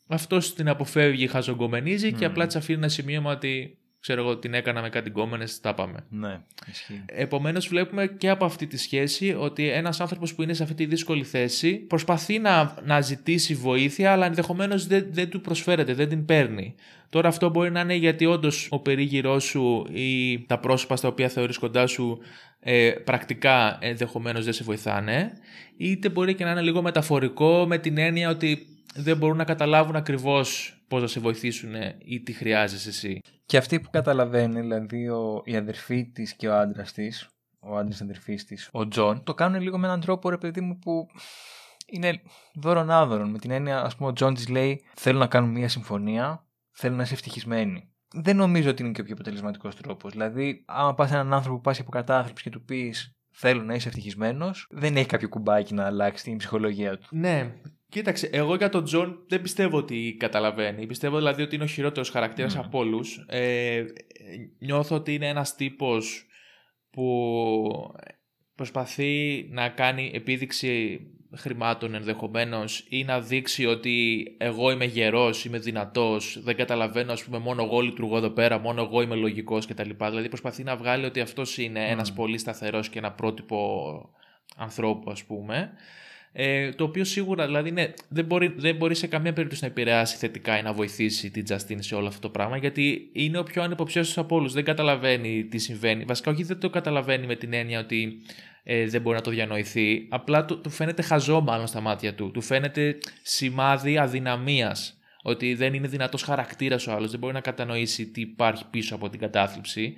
Αυτός την αποφεύγει, χαζογκομενίζει και απλά της αφήνει ένα σημείωμα ότι ξέρω εγώ την έκανα με κάτι γκόμενες, τα πάμε. Ναι, ισχύει. Επομένως βλέπουμε και από αυτή τη σχέση ότι ένας άνθρωπος που είναι σε αυτή τη δύσκολη θέση προσπαθεί να, να ζητήσει βοήθεια αλλά ενδεχομένως δεν, δεν του προσφέρεται, δεν την παίρνει. Τώρα αυτό μπορεί να είναι γιατί όντως ο περίγυρός σου ή τα πρόσωπα στα οποία θεωρείς κοντά σου ε, πρακτικά ενδεχομένως δεν σε βοηθάνε είτε μπορεί και να είναι λίγο μεταφορικό με την έννοια ότι δεν μπορούν να καταλάβουν ακριβώς πώς να σε βοηθήσουν ή τι χρειάζεσαι εσύ. Και αυτή που καταλαβαίνει, δηλαδή ο, η αδερφή της και ο άντρας της, ο άντρας αδερφής της, ο Τζον, το κάνουν λίγο με έναν τρόπο, ρε παιδί μου, που είναι δώρον άδωρον. Με την έννοια, ας πούμε, ο Τζον της λέει: Θέλω να κάνουμε μια συμφωνία, θέλω να είσαι ευτυχισμένη. Δεν νομίζω ότι είναι και ο πιο αποτελεσματικός τρόπος. Δηλαδή, άμα πας έναν άνθρωπο που πάσχει από κατάθλιψη και του πεις Θέλω να είσαι ευτυχισμένος, δεν έχει κάποιο κουμπάκι να αλλάξει την ψυχολογία του. Ναι, Κοίταξε, εγώ για τον Τζον δεν πιστεύω ότι καταλαβαίνει. Πιστεύω δηλαδή ότι είναι ο χειρότερος χαρακτήρας mm. από όλους. Ε, νιώθω ότι είναι ένας τύπος που προσπαθεί να κάνει επίδειξη χρημάτων ενδεχομένως ή να δείξει ότι εγώ είμαι γερός, είμαι δυνατός, δεν καταλαβαίνω, ας πούμε, μόνο εγώ λειτουργώ εδώ πέρα, μόνο εγώ είμαι λογικός κτλ. Δηλαδή προσπαθεί να βγάλει ότι αυτός είναι mm. ένας πολύ σταθερός και ένα πρότυπο ανθρώπου, ας πούμε. Ε, το οποίο σίγουρα δηλαδή ναι, δεν, μπορεί, δεν μπορεί σε καμία περίπτωση να επηρεάσει θετικά ή να βοηθήσει την Justin σε όλο αυτό το πράγμα γιατί είναι ο πιο ανυποψίαστο από όλους. Δεν καταλαβαίνει τι συμβαίνει. Βασικά, όχι δεν το καταλαβαίνει με την έννοια ότι ε, δεν μπορεί να το διανοηθεί. Απλά του, του φαίνεται χαζό, μάλλον στα μάτια του. Του φαίνεται σημάδι αδυναμίας. Ότι δεν είναι δυνατός χαρακτήρας ο άλλος, δεν μπορεί να κατανοήσει τι υπάρχει πίσω από την κατάθλιψη.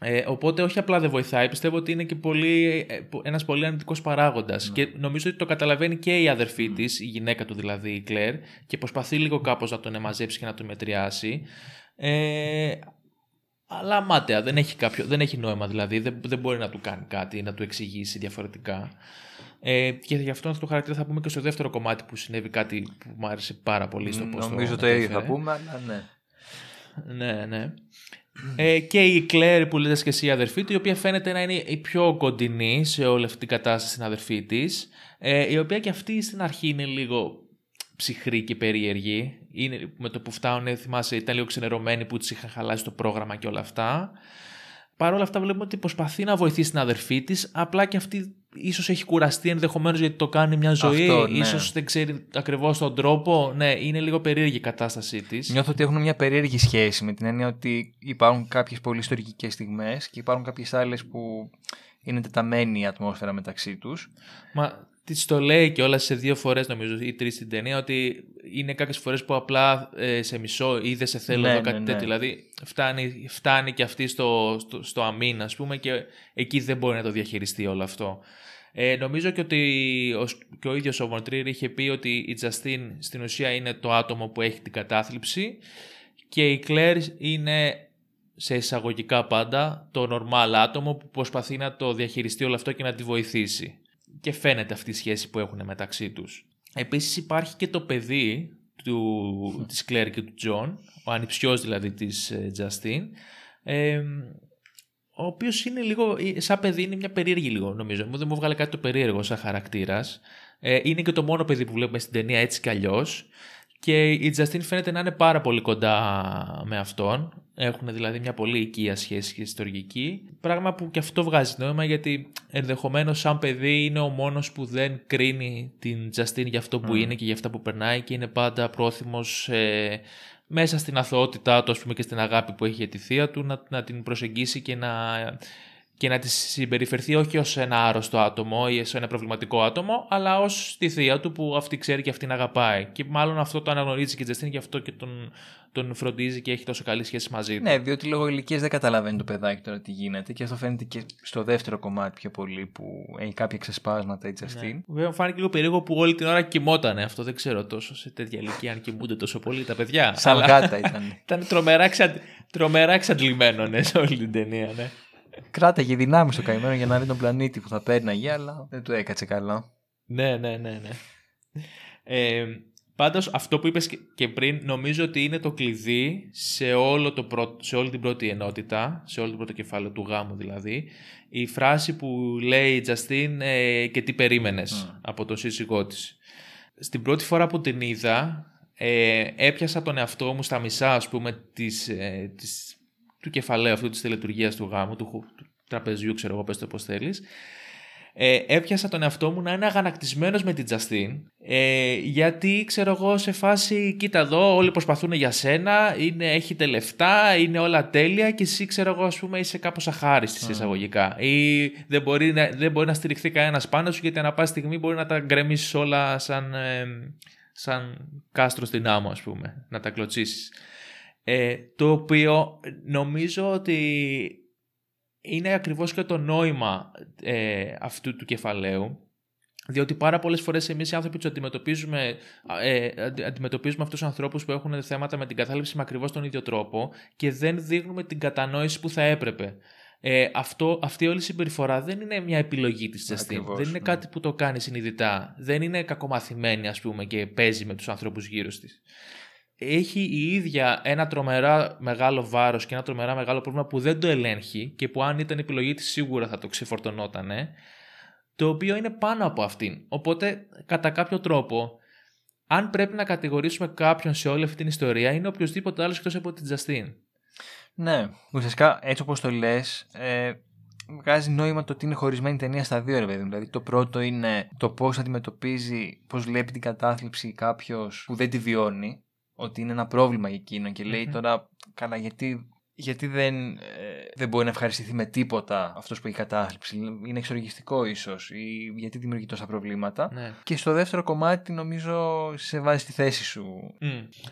Ε, οπότε όχι απλά δεν βοηθάει, πιστεύω ότι είναι και πολύ, ε, ένας πολύ αρνητικός παράγοντας ναι. και νομίζω ότι το καταλαβαίνει και η αδερφή mm. της, η γυναίκα του δηλαδή η Κλέρ και προσπαθεί λίγο κάπως να τον εμαζέψει και να τον μετριάσει ε, αλλά μάταια, δεν έχει, κάποιο, δεν έχει νόημα δηλαδή, δεν, δεν μπορεί να του κάνει κάτι, να του εξηγήσει διαφορετικά. Ε, και γι' αυτό το χαρακτήρα θα πούμε και στο δεύτερο κομμάτι που συνέβη κάτι που μου άρεσε πάρα πολύ στο πώς Νομίζω το ίδιο θα πούμε, αλλά ναι. Ναι, ναι. Ε, και η Κλέρ που λέτε και εσύ η αδερφή του, η οποία φαίνεται να είναι η πιο κοντινή σε όλη αυτή την κατάσταση στην αδερφή της, ε, η οποία και αυτή στην αρχή είναι λίγο ψυχρή και περίεργη. Είναι, με το που φτάνουν, θυμάσαι, ήταν λίγο ξενερωμένη που τη είχαν χαλάσει το πρόγραμμα και όλα αυτά. Παρ' όλα αυτά βλέπουμε ότι προσπαθεί να βοηθήσει την αδερφή της, απλά και αυτή ίσως έχει κουραστεί ενδεχομένως γιατί το κάνει μια ζωή, Αυτό, ναι. ίσως δεν ξέρει ακριβώς τον τρόπο. Ναι, είναι λίγο περίεργη η κατάστασή της. Νιώθω ότι έχουν μια περίεργη σχέση με την έννοια ότι υπάρχουν κάποιες πολύ ιστορικές στιγμές και υπάρχουν κάποιες άλλες που είναι τεταμένη η ατμόσφαιρα μεταξύ τους. Μα τη το λέει και όλα σε δύο φορές, νομίζω, ή τρεις στην ταινία, ότι είναι κάποιες φορές που απλά ε, σε μισό ή δεν σε θέλω ναι, εδώ κάτι ναι, τέτοιο. Ναι. Δηλαδή φτάνει, φτάνει και αυτή στο, στο, στο αμήν, ας πούμε, και εκεί δεν μπορεί να το διαχειριστεί όλο αυτό. Ε, νομίζω και ότι ο, και ο ίδιος ο Βοντρίρ είχε πει ότι η Τζαστίν στην ουσία είναι το άτομο που έχει την κατάθλιψη και η Claire είναι σε εισαγωγικά πάντα το normal άτομο που προσπαθεί να το διαχειριστεί όλο αυτό και να τη βοηθήσει και φαίνεται αυτή η σχέση που έχουν μεταξύ τους. Επίσης υπάρχει και το παιδί του, της Claire και του Τζον, ο ανιψιός δηλαδή της Justine, ε, ο οποίος είναι λίγο, σαν παιδί είναι μια περίεργη λίγο νομίζω. Μου δεν μου έβγαλε κάτι το περίεργο σαν χαρακτήρας. Ε, είναι και το μόνο παιδί που βλέπουμε στην ταινία έτσι κι αλλιώς. Και η Τζαστίν φαίνεται να είναι πάρα πολύ κοντά με αυτόν. Έχουν δηλαδή μια πολύ οικία σχέση και ιστορική. Πράγμα που και αυτό βγάζει νόημα γιατί ενδεχομένως σαν παιδί είναι ο μόνος που δεν κρίνει την Τζαστίν για αυτό που είναι και για αυτά που περνάει και είναι πάντα πρόθυμος ε, μέσα στην αθωότητά του πούμε, και στην αγάπη που έχει για τη θεία του να, να την προσεγγίσει και να και να τη συμπεριφερθεί όχι ως ένα άρρωστο άτομο ή ως ένα προβληματικό άτομο, αλλά ως τη θεία του που αυτή ξέρει και αυτήν αγαπάει. Και μάλλον αυτό το αναγνωρίζει και η Τζεστίν, γι' αυτό και τον, τον φροντίζει και έχει τόσο καλή σχέση μαζί του. Ναι, διότι λόγω ηλικίας δεν καταλαβαίνει το παιδάκι τώρα τι γίνεται. Και αυτό φαίνεται και στο δεύτερο κομμάτι πιο πολύ που έχει κάποια ξεσπάσματα η Τζεστίν. Ναι. Βέβαια, μου φάνηκε λίγο περίεργο που όλη την ώρα κοιμότανε. Αυτό δεν ξέρω τόσο σε τέτοια ηλικία αν κοιμούνται τόσο πολύ τα παιδιά. Σαν γάτα ήταν. [laughs] ήταν τρομερά, τρομερά εξαντλημένο ναι, σε όλη την ταινία, ναι κράταγε δυνάμεις στο καημένο για να δει τον πλανήτη που θα πέρναγε, αλλά δεν του έκατσε καλά. Ναι, ναι, ναι, ναι. Ε, πάντως αυτό που είπες και πριν νομίζω ότι είναι το κλειδί σε, όλο το σε όλη την πρώτη ενότητα, σε όλο το πρώτο κεφάλαιο του γάμου δηλαδή, η φράση που λέει η Τζαστίν ε, και τι περίμενες από τον σύζυγό της. Στην πρώτη φορά που την είδα ε, έπιασα τον εαυτό μου στα μισά, ας πούμε, της, ε, της, του κεφαλαίου αυτού της τελετουργίας του γάμου, του, του τραπεζιού, ξέρω εγώ, πες το πώς θέλεις, ε, έπιασα τον εαυτό μου να είναι αγανακτισμένος με την Τζαστίν ε, γιατί ξέρω εγώ σε φάση κοίτα εδώ όλοι προσπαθούν για σένα είναι, έχετε λεφτά, είναι όλα τέλεια και εσύ ξέρω εγώ ας πούμε είσαι κάπως αχάριστης mm. εισαγωγικά ή δεν μπορεί, να, δεν μπορεί να στηριχθεί κανένας πάνω σου γιατί ανά πάση στιγμή μπορεί να τα γκρεμίσεις όλα σαν, ε, σαν κάστρο στην άμμο ας πούμε να τα κλωτσίσεις ε, το οποίο νομίζω ότι είναι ακριβώς και το νόημα ε, αυτού του κεφαλαίου διότι πάρα πολλές φορές εμείς οι άνθρωποι τους αντιμετωπίζουμε, ε, αντιμετωπίζουμε αυτούς τους ανθρώπους που έχουν θέματα με την κατάληψη με ακριβώς τον ίδιο τρόπο και δεν δείχνουμε την κατανόηση που θα έπρεπε. Ε, αυτό, αυτή όλη η συμπεριφορά δεν είναι μια επιλογή της Justin. Δεν είναι ναι. κάτι που το κάνει συνειδητά. Δεν είναι κακομαθημένη ας πούμε και παίζει με τους ανθρώπους γύρω της έχει η ίδια ένα τρομερά μεγάλο βάρος και ένα τρομερά μεγάλο πρόβλημα που δεν το ελέγχει και που αν ήταν επιλογή της σίγουρα θα το ξεφορτωνότανε, το οποίο είναι πάνω από αυτήν. Οπότε, κατά κάποιο τρόπο, αν πρέπει να κατηγορήσουμε κάποιον σε όλη αυτή την ιστορία, είναι οποιοδήποτε άλλος εκτός από την Τζαστίν. Ναι, ουσιαστικά έτσι όπως το λες, ε, βγάζει νόημα το ότι είναι χωρισμένη ταινία στα δύο, ρε παιδί. Δηλαδή, το πρώτο είναι το πώς αντιμετωπίζει, πώς βλέπει την κατάθλιψη κάποιος που δεν τη βιώνει ότι είναι ένα πρόβλημα για εκείνον και λέει τώρα, καλά, γιατί, γιατί δεν, ε, δεν μπορεί να ευχαριστηθεί με τίποτα αυτός που έχει κατάθλιψη. Είναι εξοργιστικό ίσως, ή γιατί δημιουργεί τόσα προβλήματα. Ναι. Και στο δεύτερο κομμάτι, νομίζω, σε βάζει στη θέση σου.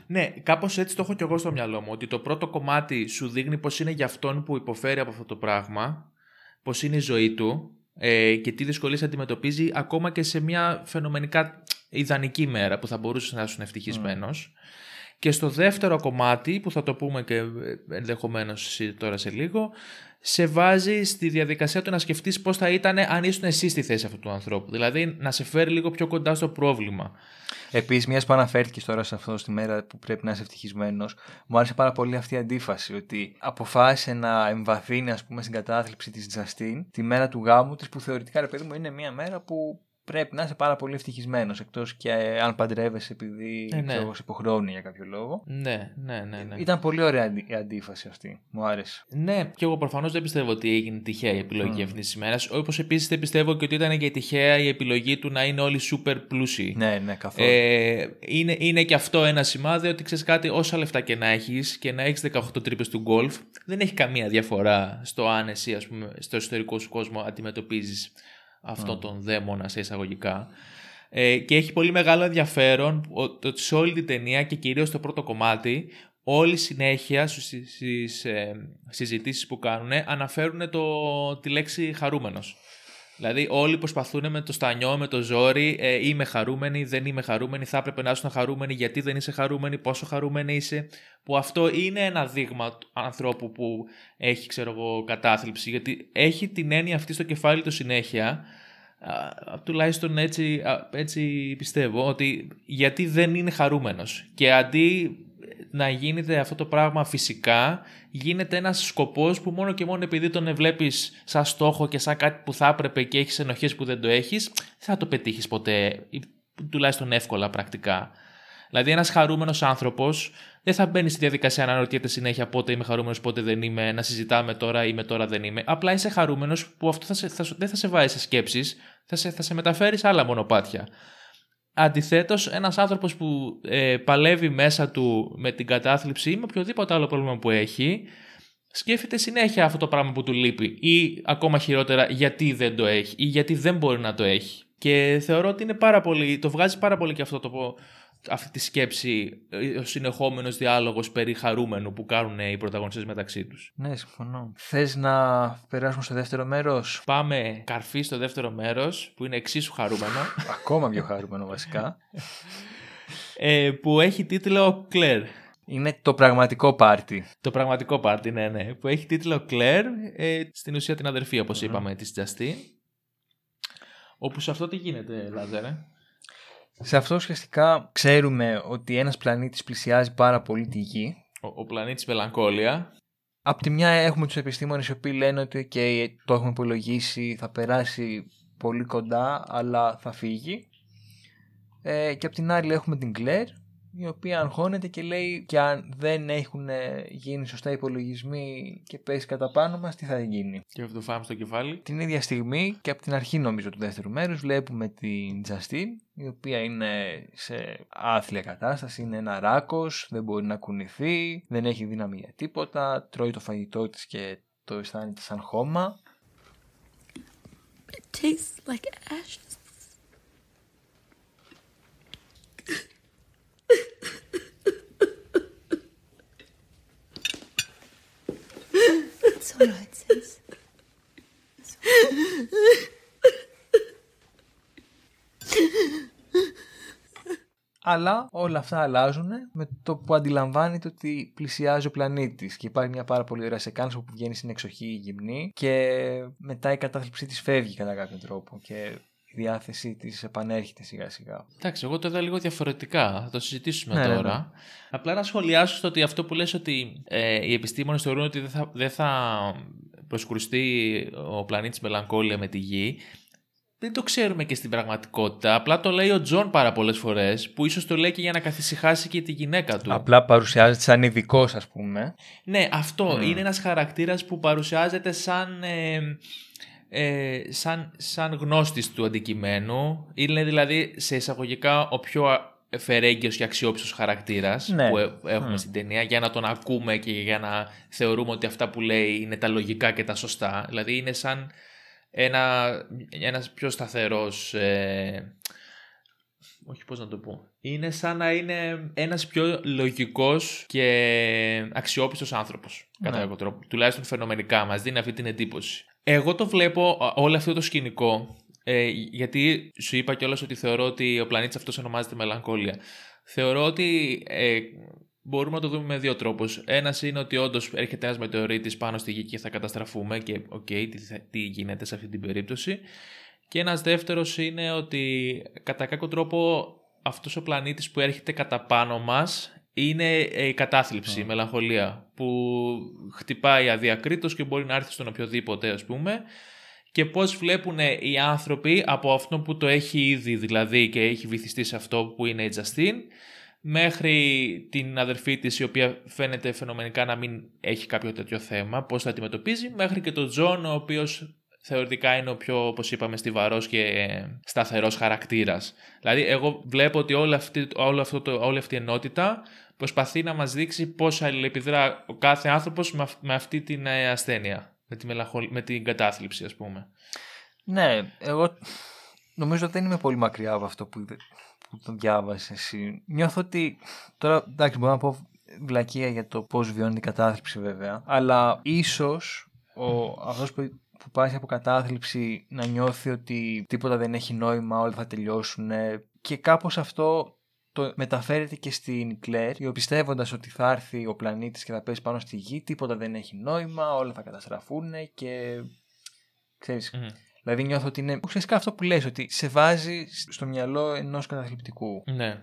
Ναι, κάπως έτσι το έχω και εγώ στο μυαλό μου. Ότι το πρώτο κομμάτι σου δείχνει πώ είναι για αυτόν που υποφέρει από αυτό το πράγμα, πώ είναι η ζωή του ε, και τι δυσκολίες αντιμετωπίζει ακόμα και σε μια φαινομενικά ιδανική μέρα που θα μπορούσες να είσαι ευτυχισμένος. Και στο δεύτερο κομμάτι, που θα το πούμε και ενδεχομένως τώρα σε λίγο, σε βάζει στη διαδικασία του να σκεφτείς πώς θα ήταν αν ήσουν εσύ στη θέση αυτού του ανθρώπου. Δηλαδή να σε φέρει λίγο πιο κοντά στο πρόβλημα. Επίσης, μιας που αναφέρθηκες τώρα σε αυτό στη μέρα που πρέπει να είσαι ευτυχισμένος, μου άρεσε πάρα πολύ αυτή η αντίφαση. Ότι αποφάσισε να εμβαθύνει, ας πούμε, στην κατάθλιψη της Τζαστίν τη μέρα του γάμου της, που θεωρητικά, ρε παιδί μου, είναι μια μέρα που πρέπει να είσαι πάρα πολύ ευτυχισμένος. Εκτός και αν παντρεύεσαι επειδή ε, ναι. ξέρω, σε υποχρεώνει για κάποιο λόγο. Ναι, ναι, ναι. ναι. Ήταν πολύ ωραία η αντίφαση αυτή. Μου άρεσε. Ναι, και εγώ προφανώς δεν πιστεύω ότι έγινε τυχαία η επιλογή mm. αυτής της ημέρας. Όπως επίσης δεν πιστεύω και ότι ήταν και τυχαία η επιλογή του να είναι όλοι super πλούσιοι. Ναι, ναι, καθόλου. Ε, είναι, είναι και αυτό ένα σημάδι ότι ξέρεις κάτι, όσα λεφτά και να έχεις και να έχεις 18 τρύπες του γκολφ, δεν έχει καμία διαφορά στο αν εσύ, ας πούμε, στο εσωτερικό σου κόσμο αντιμετωπίζεις αυτό τον δαίμονα σε εισαγωγικά. Ε, και έχει πολύ μεγάλο ενδιαφέρον ότι σε όλη την ταινία και κυρίως στο πρώτο κομμάτι όλη συνέχεια στις ε, συζητήσεις που κάνουν αναφέρουν το, τη λέξη χαρούμενος. Δηλαδή όλοι προσπαθούν με το στανιό, με το ζόρι, ε, είμαι χαρούμενη, δεν είμαι χαρούμενη, θα έπρεπε να ήσουν χαρούμενη, γιατί δεν είσαι χαρούμενη, πόσο χαρούμενη είσαι. Που αυτό είναι ένα δείγμα ανθρώπου που έχει, ξέρω εγώ, κατάθλιψη, γιατί έχει την έννοια αυτή στο κεφάλι του συνέχεια, α, τουλάχιστον έτσι, έτσι πιστεύω, ότι γιατί δεν είναι χαρούμενος. Και αντί να γίνεται αυτό το πράγμα φυσικά, γίνεται ένας σκοπός που μόνο και μόνο επειδή τον βλέπεις σαν στόχο και σαν κάτι που θα έπρεπε και έχεις ενοχές που δεν το έχεις, δεν θα το πετύχεις ποτέ, τουλάχιστον εύκολα πρακτικά. Δηλαδή ένας χαρούμενος άνθρωπος δεν θα μπαίνει στη διαδικασία να αναρωτιέται συνέχεια πότε είμαι χαρούμενος, πότε δεν είμαι, να συζητάμε τώρα είμαι τώρα δεν είμαι. Απλά είσαι χαρούμενος που αυτό θα σε, θα, δεν θα σε βάζει σε σκέψεις, θα σε, θα σε μεταφέρεις σε άλλα μονοπάτια. Αντιθέτως, ένας άνθρωπος που ε, παλεύει μέσα του με την κατάθλιψη ή με οποιοδήποτε άλλο πρόβλημα που έχει, σκέφτεται συνέχεια αυτό το πράγμα που του λείπει ή ακόμα χειρότερα γιατί δεν το έχει ή γιατί δεν μπορεί να το έχει. Και θεωρώ ότι είναι πάρα πολύ, το βγάζει πάρα πολύ και αυτό το, αυτή τη σκέψη, ο συνεχόμενος διάλογος περί χαρούμενου που κάνουν οι πρωταγωνιστές μεταξύ τους. Ναι, συμφωνώ. Θες να περάσουμε στο δεύτερο μέρος; Πάμε καρφί στο δεύτερο μέρος, που είναι εξίσου χαρούμενο. [laughs] Ακόμα πιο χαρούμενο, βασικά. ε, που έχει τίτλο Claire. Είναι το πραγματικό πάρτι. Το πραγματικό πάρτι, ναι, ναι. Που έχει τίτλο Claire, ε, στην ουσία την αδερφή, όπως είπαμε, της Justin. Όπου σε αυτό τι γίνεται, Λάζερε. Σε αυτό ουσιαστικά ξέρουμε ότι ένας πλανήτης πλησιάζει πάρα πολύ τη Γη. Ο, ο πλανήτης Μελαγκόλια. Απ' τη μια έχουμε τους επιστήμονες οι οποίοι λένε ότι okay, το έχουμε υπολογίσει, θα περάσει πολύ κοντά αλλά θα φύγει. Ε, και απ' την άλλη έχουμε την Κλέρ η οποία αγχώνεται και λέει και αν δεν έχουν γίνει σωστά υπολογισμοί και πέσει κατά πάνω μας, τι θα γίνει. Και αυτό το φάμε στο κεφάλι. Την ίδια στιγμή και από την αρχή νομίζω του δεύτερου μέρους βλέπουμε την Τζαστίν η οποία είναι σε άθλια κατάσταση, είναι ένα ράκος, δεν μπορεί να κουνηθεί, δεν έχει δύναμη για τίποτα, τρώει το φαγητό της και το αισθάνεται σαν χώμα. It tastes like ashes. It's all right, sis. Αλλά όλα αυτά αλλάζουν με το που αντιλαμβάνεται ότι πλησιάζει ο πλανήτης. Και υπάρχει μια πάρα πολύ ωραία σεκάνσα που βγαίνει στην εξοχή γυμνή και μετά η κατάθλιψή της φεύγει κατά κάποιο τρόπο. Και η διάθεσή της επανέρχεται σιγά σιγά. Εντάξει, εγώ το είδα λίγο διαφορετικά. Θα το συζητήσουμε Ναι, ναι, τώρα. ναι. Απλά να σχολιάσω στο ότι αυτό που λες ότι ε, οι επιστήμονες θεωρούν ότι δεν θα, δεν θα προσκρουστεί ο πλανήτης Μελαγκόλια με τη Γη. Δεν το ξέρουμε και στην πραγματικότητα. Απλά το λέει ο Τζον πάρα πολλές φορές, που ίσως το λέει και για να καθησυχάσει και τη γυναίκα του. Απλά παρουσιάζεται σαν ειδικός, ας πούμε. Ναι, αυτό Mm. είναι ένας χαρακτήρας που παρουσιάζεται σαν, ε, ε, σαν, σαν γνώστης του αντικειμένου. Είναι δηλαδή σε εισαγωγικά ο πιο α- φερέγγυος και αξιόπιστος χαρακτήρας Ναι. που ε- έχουμε Mm. στην ταινία για να τον ακούμε και για να θεωρούμε ότι αυτά που λέει είναι τα λογικά και τα σωστά. Δηλαδή είναι σαν ένα, ένας πιο σταθερός... Ε, όχι πώς να το πω. Είναι σαν να είναι ένας πιο λογικός και αξιόπιστος άνθρωπος. Κατά Ναι. κάποιο τρόπο. Τουλάχιστον φαινομενικά μας δίνει αυτή την εντύπωση. Εγώ το βλέπω α, όλο αυτό το σκηνικό ε, γιατί σου είπα κιόλας ότι θεωρώ ότι ο πλανήτης αυτός ονομάζεται Melancholia. Θεωρώ ότι ε, μπορούμε να το δούμε με δύο τρόπους. Ένας είναι ότι όντως έρχεται ένας μετεωρίτης πάνω στη γη και θα καταστραφούμε και οκ, τι, θα- τι γίνεται σε αυτή την περίπτωση. Και ένας δεύτερος είναι ότι κατά κάποιο τρόπο αυτός ο πλανήτης που έρχεται κατά πάνω μας είναι ε, η κατάθλιψη, η Mm. μελαγχολία που χτυπάει αδιακρίτως και μπορεί να έρθει στον οποιοδήποτε ας πούμε και πώς βλέπουν οι άνθρωποι από αυτό που το έχει ήδη δηλαδή και έχει βυθιστεί σε αυτό που είναι η Justine μέχρι την αδερφή της η οποία φαίνεται φαινομενικά να μην έχει κάποιο τέτοιο θέμα, πώς θα αντιμετωπίζει, μέχρι και τον Τζον ο οποίος θεωρητικά είναι ο πιο, όπως είπαμε, στιβαρός και σταθερός χαρακτήρας. Δηλαδή, εγώ βλέπω ότι όλη αυτή, όλο αυτό το, όλη αυτή η ενότητα προσπαθεί να μας δείξει πώς αλληλεπιδρά ο κάθε άνθρωπος με, αυ- με αυτή την ε, ασθένεια, με, τη μελαγχολ- με την κατάθλιψη, ας πούμε. Ναι, εγώ νομίζω δεν είμαι πολύ μακριά από αυτό που, είδε- που το διάβασες εσύ. Νιώθω ότι. Τώρα, εντάξει, μπορώ να πω βλακεία για το πώς βιώνει η κατάθλιψη βέβαια. Αλλά ίσως αυτός που, που πάσει από κατάθλιψη να νιώθει ότι τίποτα δεν έχει νόημα, όλα θα τελειώσουν. Και κάπως αυτό το μεταφέρεται και στην Κλέρ, η οποία πιστεύοντα ότι θα έρθει ο πλανήτης και θα πέσει πάνω στη γη, τίποτα δεν έχει νόημα, όλα θα καταστραφούν και. Ξέρεις, Μμμ. Δηλαδή νιώθω ότι είναι ουσιαστικά αυτό που λες, ότι σε βάζει στο μυαλό ενός καταθλιπτικού. Ναι.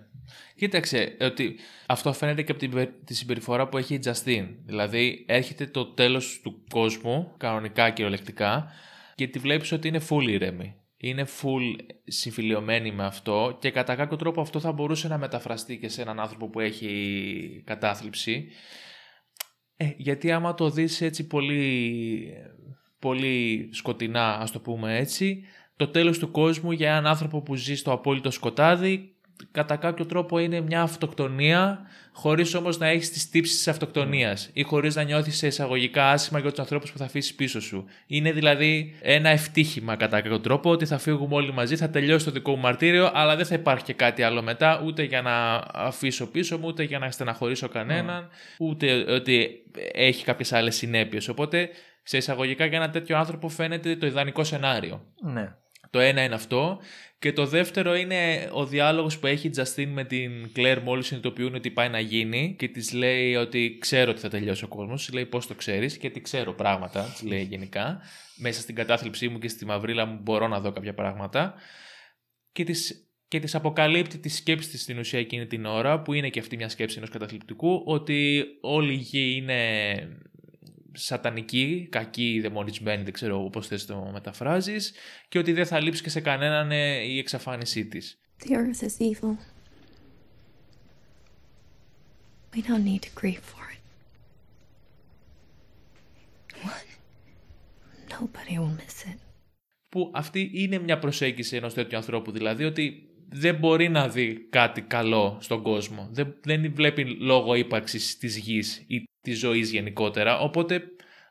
Κοίταξε, ότι αυτό φαίνεται και από την, πε- τη συμπεριφορά που έχει η Justin. Δηλαδή, έρχεται το τέλος του κόσμου, κανονικά κυριολεκτικά, και τη βλέπεις ότι είναι full ήρεμη. Είναι full συμφιλειωμένη με αυτό και κατά κάποιο τρόπο αυτό θα μπορούσε να μεταφραστεί και σε έναν άνθρωπο που έχει κατάθλιψη. Ε, γιατί άμα το δεις έτσι πολύ, πολύ σκοτεινά, ας το πούμε έτσι, το τέλος του κόσμου για έναν άνθρωπο που ζει στο απόλυτο σκοτάδι κατά κάποιο τρόπο είναι μια αυτοκτονία χωρίς όμως να έχεις τις τύψεις της αυτοκτονίας ή χωρίς να νιώθεις σε εισαγωγικά άσχημα για τους ανθρώπους που θα αφήσεις πίσω σου. Είναι δηλαδή ένα ευτύχημα κατά κάποιο τρόπο ότι θα φύγουμε όλοι μαζί, θα τελειώσει το δικό μου μαρτύριο αλλά δεν θα υπάρχει και κάτι άλλο μετά ούτε για να αφήσω πίσω μου, ούτε για να στεναχωρήσω κανέναν, ούτε ότι έχει κάποιες άλλες συνέπειες. Οπότε σε εισαγωγικά για ένα τέτοιο άνθρωπο φαίνεται το ιδανικό σενάριο. Ναι. Το ένα είναι αυτό. Και το δεύτερο είναι ο διάλογος που έχει η Τζαστίν με την Κλέρ μόλις συνειδητοποιούν ότι πάει να γίνει και της λέει ότι ξέρω ότι θα τελειώσει ο κόσμος. Της λέει πώς το ξέρεις και τι ξέρω πράγματα, της λέει γενικά. Μέσα στην κατάθλιψή μου και στη μαυρίλα μου μπορώ να δω κάποια πράγματα. Και της, και της αποκαλύπτει τη σκέψη της στην ουσία εκείνη την ώρα, που είναι και αυτή μια σκέψη ενός καταθλιπτικού, ότι όλη η γη είναι σατανική, κακή, δαιμονισμένη, δεν ξέρω πώς θες το μεταφράζεις, και ότι δεν θα λείψει και σε κανέναν ε, η εξαφάνισή της. The earth is evil. We don't need to grieve for it. What? Nobody will miss it. Που αυτή είναι μια προσέγγιση ενός τέτοιου ανθρώπου, δηλαδή ότι δεν μπορεί να δει κάτι καλό στον κόσμο. Δεν, δεν βλέπει λόγο ύπαρξης της γης ή της ζωής γενικότερα, οπότε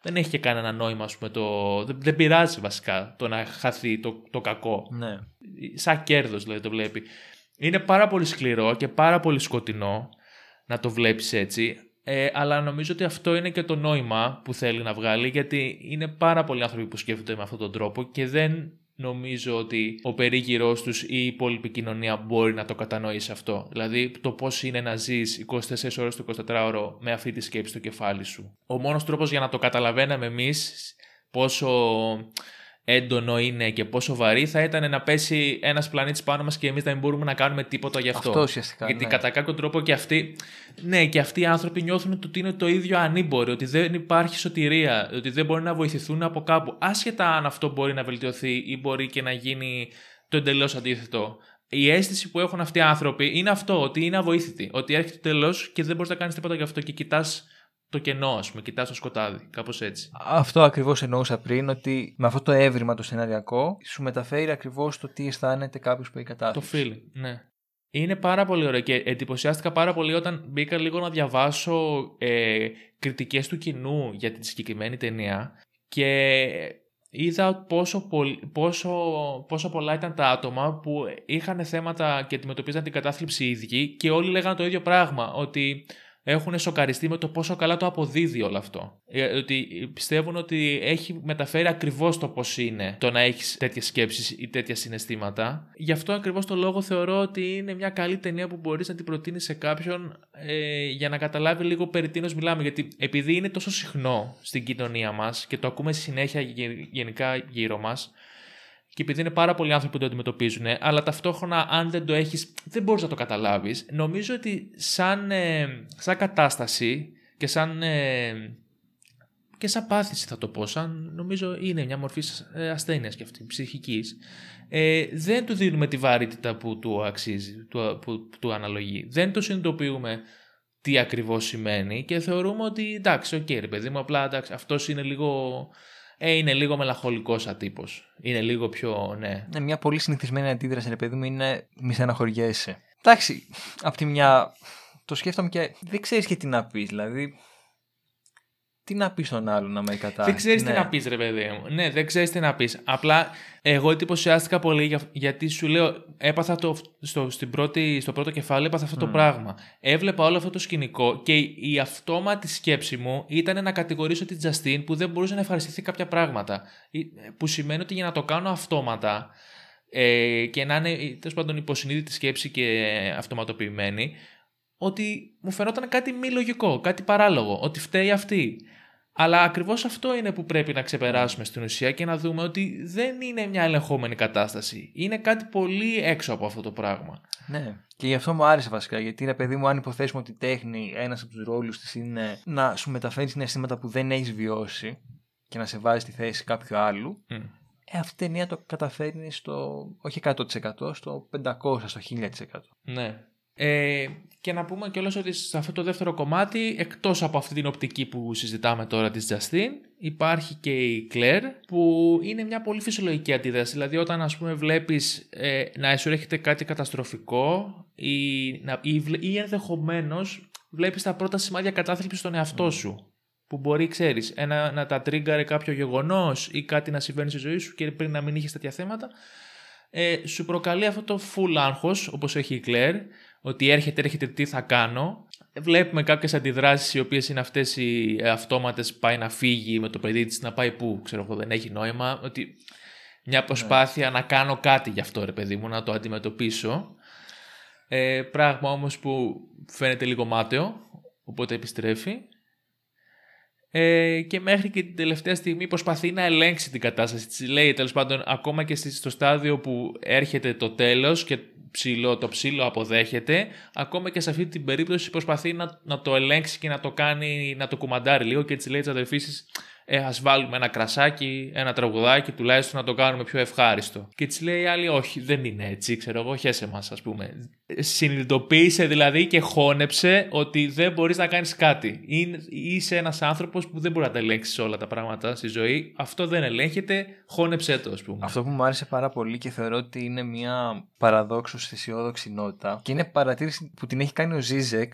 δεν έχει και κανένα νόημα, ας πούμε, το... δεν, δεν πειράζει βασικά το να χαθεί το, το κακό. Ναι. Σαν κέρδος δηλαδή το βλέπει. Είναι πάρα πολύ σκληρό και πάρα πολύ σκοτεινό να το βλέπεις έτσι, ε, αλλά νομίζω ότι αυτό είναι και το νόημα που θέλει να βγάλει, γιατί είναι πάρα πολλοί άνθρωποι που σκέφτονται με αυτόν τον τρόπο και δεν νομίζω ότι ο περίγυρός τους ή η υπόλοιπη κοινωνία μπορεί να το κατανοήσει αυτό. Δηλαδή το πώς είναι να ζεις 24 ώρες το 24ωρο με αυτή τη σκέψη στο κεφάλι σου. Ο μόνος τρόπος για να το καταλαβαίναμε εμείς πόσο έντονο είναι και πόσο βαρύ θα ήταν να πέσει ένας πλανήτης πάνω μας και εμείς να μην μπορούμε να κάνουμε τίποτα γι' αυτό. Αυτό ουσιαστικά. Γιατί ναι. κατά κάποιο τρόπο και αυτοί, ναι, και αυτοί οι άνθρωποι νιώθουν ότι είναι το ίδιο ανήμποροι, ότι δεν υπάρχει σωτηρία, ότι δεν μπορεί να βοηθηθούν από κάπου. Άσχετα αν αυτό μπορεί να βελτιωθεί ή μπορεί και να γίνει το εντελώς αντίθετο. Η αίσθηση που έχουν αυτοί οι άνθρωποι είναι αυτό, ότι είναι αβοήθητοι. Ότι έρχεται το τέλος και δεν μπορείς να κάνεις τίποτα γι' αυτό και κοιτάς το κενό, ας πούμε, κοιτάς το σκοτάδι. Κάπως έτσι. Αυτό ακριβώς εννοούσα πριν, ότι με αυτό το έβριμα το σεναριακό σου μεταφέρει ακριβώς το τι αισθάνεται κάποιος που έχει Το κατάθλιψη. feeling, ναι. Είναι πάρα πολύ ωραίο και εντυπωσιάστηκα πάρα πολύ όταν μπήκα λίγο να διαβάσω ε, κριτικές του κοινού για τη συγκεκριμένη ταινία και είδα πόσο, πολ- πόσο, πόσο πολλά ήταν τα άτομα που είχαν θέματα και αντιμετωπίζαν την κατάθλιψη οι ίδιοι και όλοι λέγανε το ίδιο πράγμα, ότι έχουν σοκαριστεί με το πόσο καλά το αποδίδει όλο αυτό. Ε, Ότι πιστεύουν ότι έχει μεταφέρει ακριβώς το πώς είναι το να έχεις τέτοιες σκέψεις ή τέτοια συναισθήματα. Γι' αυτό ακριβώς το λόγο θεωρώ ότι είναι μια καλή ταινία που μπορείς να την προτείνεις σε κάποιον ε, για να καταλάβει λίγο περί τίνος μιλάμε. Γιατί επειδή είναι τόσο συχνό στην κοινωνία μας και το ακούμε συνέχεια γε- γενικά γύρω μας, και επειδή είναι πάρα πολλοί άνθρωποι που το αντιμετωπίζουν, αλλά ταυτόχρονα αν δεν το έχεις, δεν μπορείς να το καταλάβεις. Νομίζω ότι σαν, ε, σαν κατάσταση και σαν, ε, και σαν πάθηση θα το πω, σαν νομίζω είναι μια μορφή ε, ασθένειας και αυτή, ψυχικής, ε, δεν του δίνουμε τη βαρύτητα που του αξίζει, του, που, που του αναλογεί. Δεν το συνειδητοποιούμε τι ακριβώς σημαίνει και θεωρούμε ότι εντάξει, οκ ρε παιδί μου, απλά εντάξει, αυτός είναι λίγο, ε, είναι λίγο μελαγχολικός ατύπος. Είναι λίγο πιο, ναι. Ναι, μια πολύ συνηθισμένη αντίδραση, ρε παιδί μου, είναι μη στεναχωριέσαι. Εντάξει, απ' τη μια το σκέφτομαι και δεν ξέρεις και τι να πεις. Δηλαδή, τι να πεις στον άλλον να με κατάσταση. Δεν ξέρεις ναι. τι να πεις, ρε παιδί μου. Ναι, δεν ξέρεις τι να πεις. Απλά εγώ εντυπωσιάστηκα πολύ για- γιατί σου λέω, έπαθα το, στο, στην πρώτη, στο πρώτο κεφάλαιο, έπαθα αυτό το πράγμα. Έβλεπα όλο αυτό το σκηνικό και η, η αυτόματη σκέψη μου ήταν να κατηγορήσω την Τζαστίν που δεν μπορούσε να ευχαριστηθεί κάποια πράγματα. Ή- Που σημαίνει ότι για να το κάνω αυτόματα ε, και να είναι τέλος πάντων υποσυνείδητη σκέψη και αυτοματοποιημένη, ότι μου φαινόταν κάτι μη λογικό, κάτι παράλογο, ότι φταίει αυτή. Αλλά ακριβώς αυτό είναι που πρέπει να ξεπεράσουμε στην ουσία και να δούμε ότι δεν είναι μια ελεγχόμενη κατάσταση. Είναι κάτι πολύ έξω από αυτό το πράγμα. Ναι. Και γι' αυτό μου άρεσε βασικά. Γιατί ρε παιδί μου, αν υποθέσουμε ότι η τέχνη, ένας από τους ρόλους της είναι να σου μεταφέρει συναισθήματα που δεν έχεις βιώσει και να σε βάζει στη θέση κάποιου άλλου. Μμ. Ε, αυτή η ταινία το καταφέρνει στο, όχι 100%, στο 500%, στο 1000%. Ναι. Ε, και να πούμε κιόλας ότι σε αυτό το δεύτερο κομμάτι, εκτός από αυτή την οπτική που συζητάμε τώρα της Justin, υπάρχει και η Claire που είναι μια πολύ φυσιολογική αντίδραση. Δηλαδή όταν ας πούμε βλέπεις ε, να σου έρχεται κάτι καταστροφικό ή, να, ή, βλέ- ή ενδεχομένως βλέπεις τα πρώτα σημάδια κατάθλιψης στον εαυτό σου. Που μπορεί, ξέρεις, ένα, να τα τρίγκαρε κάποιο γεγονός ή κάτι να συμβαίνει στη ζωή σου και πριν να μην είχες τέτοια θέματα ε, σου προκαλεί αυτό το full άγχος, όπως έχει η Κλέρ, ότι έρχεται, έρχεται, τι θα κάνω. Βλέπουμε κάποιες αντιδράσεις οι οποίες είναι αυτές οι ε, αυτόματες, πάει να φύγει με το παιδί της, να πάει πού, ξέρω εγώ, δεν έχει νόημα, ότι μια προσπάθεια να κάνω κάτι γι' αυτό, ρε παιδί μου, να το αντιμετωπίσω. Ε, πράγμα όμως που φαίνεται λίγο μάταιο, οπότε επιστρέφει. Ε, και μέχρι και την τελευταία στιγμή προσπαθεί να ελέγξει την κατάσταση. Της λέει τέλος πάντων ακόμα και στη- στο στάδιο που έρχεται το τέλος και ψηλό, το ψήλο αποδέχεται, ακόμα και σε αυτή την περίπτωση προσπαθεί να, να το ελέγξει και να το κάνει, να το κουμαντάρει λίγο και έτσι λέει της αδερφής της, ε, ας βάλουμε ένα κρασάκι, ένα τραγουδάκι, τουλάχιστον να το κάνουμε πιο ευχάριστο. Και της λέει η άλλη, όχι, δεν είναι έτσι, ξέρω εγώ, χέσε μας, ας πούμε. Συνειδητοποίησε δηλαδή και χώνεψε ότι δεν μπορείς να κάνεις κάτι. Είσαι ένας άνθρωπος που δεν μπορεί να τα ελέγξεις όλα τα πράγματα στη ζωή. Αυτό δεν ελέγχεται, χώνεψε το, ας πούμε. Αυτό που μου άρεσε πάρα πολύ και θεωρώ ότι είναι μια παραδόξως αισιόδοξη νότα και είναι παρατήρηση που την έχει κάνει ο Ζίζεκ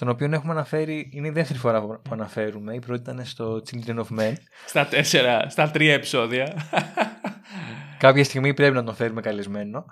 τον οποίο έχουμε αναφέρει, είναι η δεύτερη φορά που αναφέρουμε. Η πρώτη ήταν στο Children of Men. Στα τέσσερα, στα τρία επεισόδια. Κάποια στιγμή πρέπει να τον φέρουμε καλεσμένο.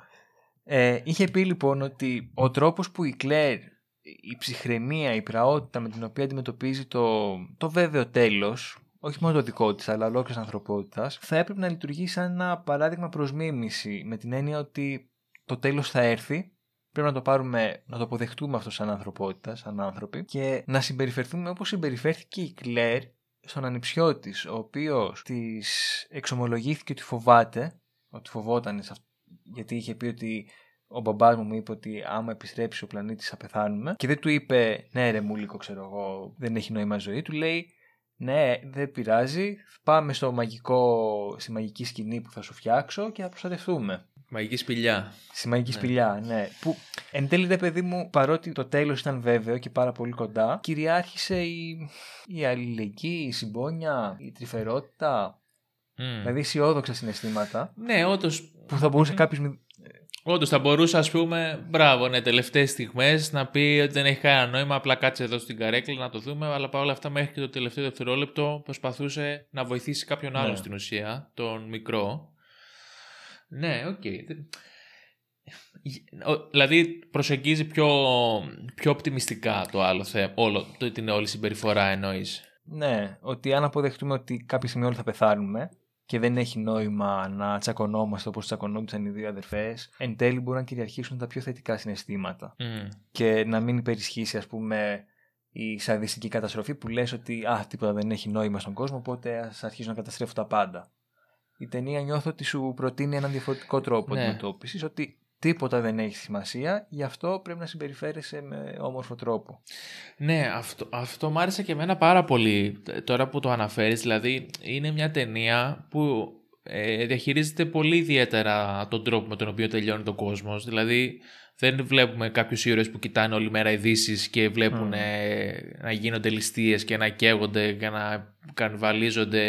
Ε, είχε πει λοιπόν ότι ο τρόπος που η Κλέρ, η ψυχραιμία, η πραότητα με την οποία αντιμετωπίζει το, το βέβαιο τέλος, όχι μόνο το δικό της, αλλά ολόκληρης ανθρωπότητας, θα έπρεπε να λειτουργεί σαν ένα παράδειγμα προς μίμηση, με την έννοια ότι το τέλος θα έρθει Πρέπει να το πάρουμε, να το αποδεχτούμε αυτό σαν ανθρωπότητα, σαν άνθρωποι και να συμπεριφερθούμε όπως συμπεριφέρθηκε η Κλέρ στον ανιψιό της, ο οποίος της εξομολογήθηκε ότι φοβάται, ότι φοβόταν γιατί είχε πει ότι ο μπαμπάς μου μου είπε ότι άμα επιστρέψει ο πλανήτης θα πεθάνουμε και δεν του είπε ναι ρε μουλίκο ξέρω εγώ δεν έχει νόημα ζωή του λέει ναι δεν πειράζει πάμε στο μαγικό, στη μαγική σκηνή που θα σου φτιάξω και θα προστατευτούμε Μαγική σπηλιά. Στη μαγική ναι. σπηλιά, ναι. Που εν τέλει, ρε παιδί μου, παρότι το τέλος ήταν βέβαιο και πάρα πολύ κοντά, κυριάρχησε η, η αλληλεγγύη, η συμπόνια, η τρυφερότητα. Mm. Δηλαδή αισιόδοξα συναισθήματα. Ναι, όντως. Που θα μπορούσε mm. κάποιος. Όντως θα μπορούσε, ας πούμε, μπράβο, ναι, τελευταίες στιγμές να πει ότι δεν έχει κανένα νόημα, απλά κάτσε εδώ στην καρέκλα να το δούμε. Αλλά παρόλα αυτά, μέχρι και το τελευταίο δευτερόλεπτο προσπαθούσε να βοηθήσει κάποιον άλλον ναι. στην ουσία, τον μικρό. Ναι, OK. Okay. Δηλαδή προσεγγίζει πιο, πιο οπτιμιστικά το άλλο θέμα, όλο, το, την όλη συμπεριφορά εννοείς. Ναι, ότι αν αποδεχτούμε ότι κάποια στιγμή όλοι θα πεθάνουμε και δεν έχει νόημα να τσακωνόμαστε όπως τσακωνόντουσαν οι δύο αδερφές, εν τέλει μπορούν να κυριαρχήσουν τα πιο θετικά συναισθήματα mm. και να μην υπερισχύσει ας πούμε η σαδιστική καταστροφή που λες ότι α, τίποτα δεν έχει νόημα στον κόσμο οπότε ας αρχίσουν να καταστρέφουν τα πάντα η ταινία νιώθω ότι σου προτείνει έναν διαφορετικό τρόπο ναι. αντιμετώπισης, ότι τίποτα δεν έχει σημασία, γι' αυτό πρέπει να συμπεριφέρεσαι με όμορφο τρόπο. Ναι, αυτό, αυτό μου άρεσε και εμένα πάρα πολύ τώρα που το αναφέρεις, δηλαδή είναι μια ταινία που ε, διαχειρίζεται πολύ ιδιαίτερα τον τρόπο με τον οποίο τελειώνει το κόσμος. Δηλαδή δεν βλέπουμε κάποιους ήρωες που κοιτάνε όλη μέρα ειδήσεις και βλέπουν να γίνονται ληστείες και να καίγονται και να κανβαλίζονται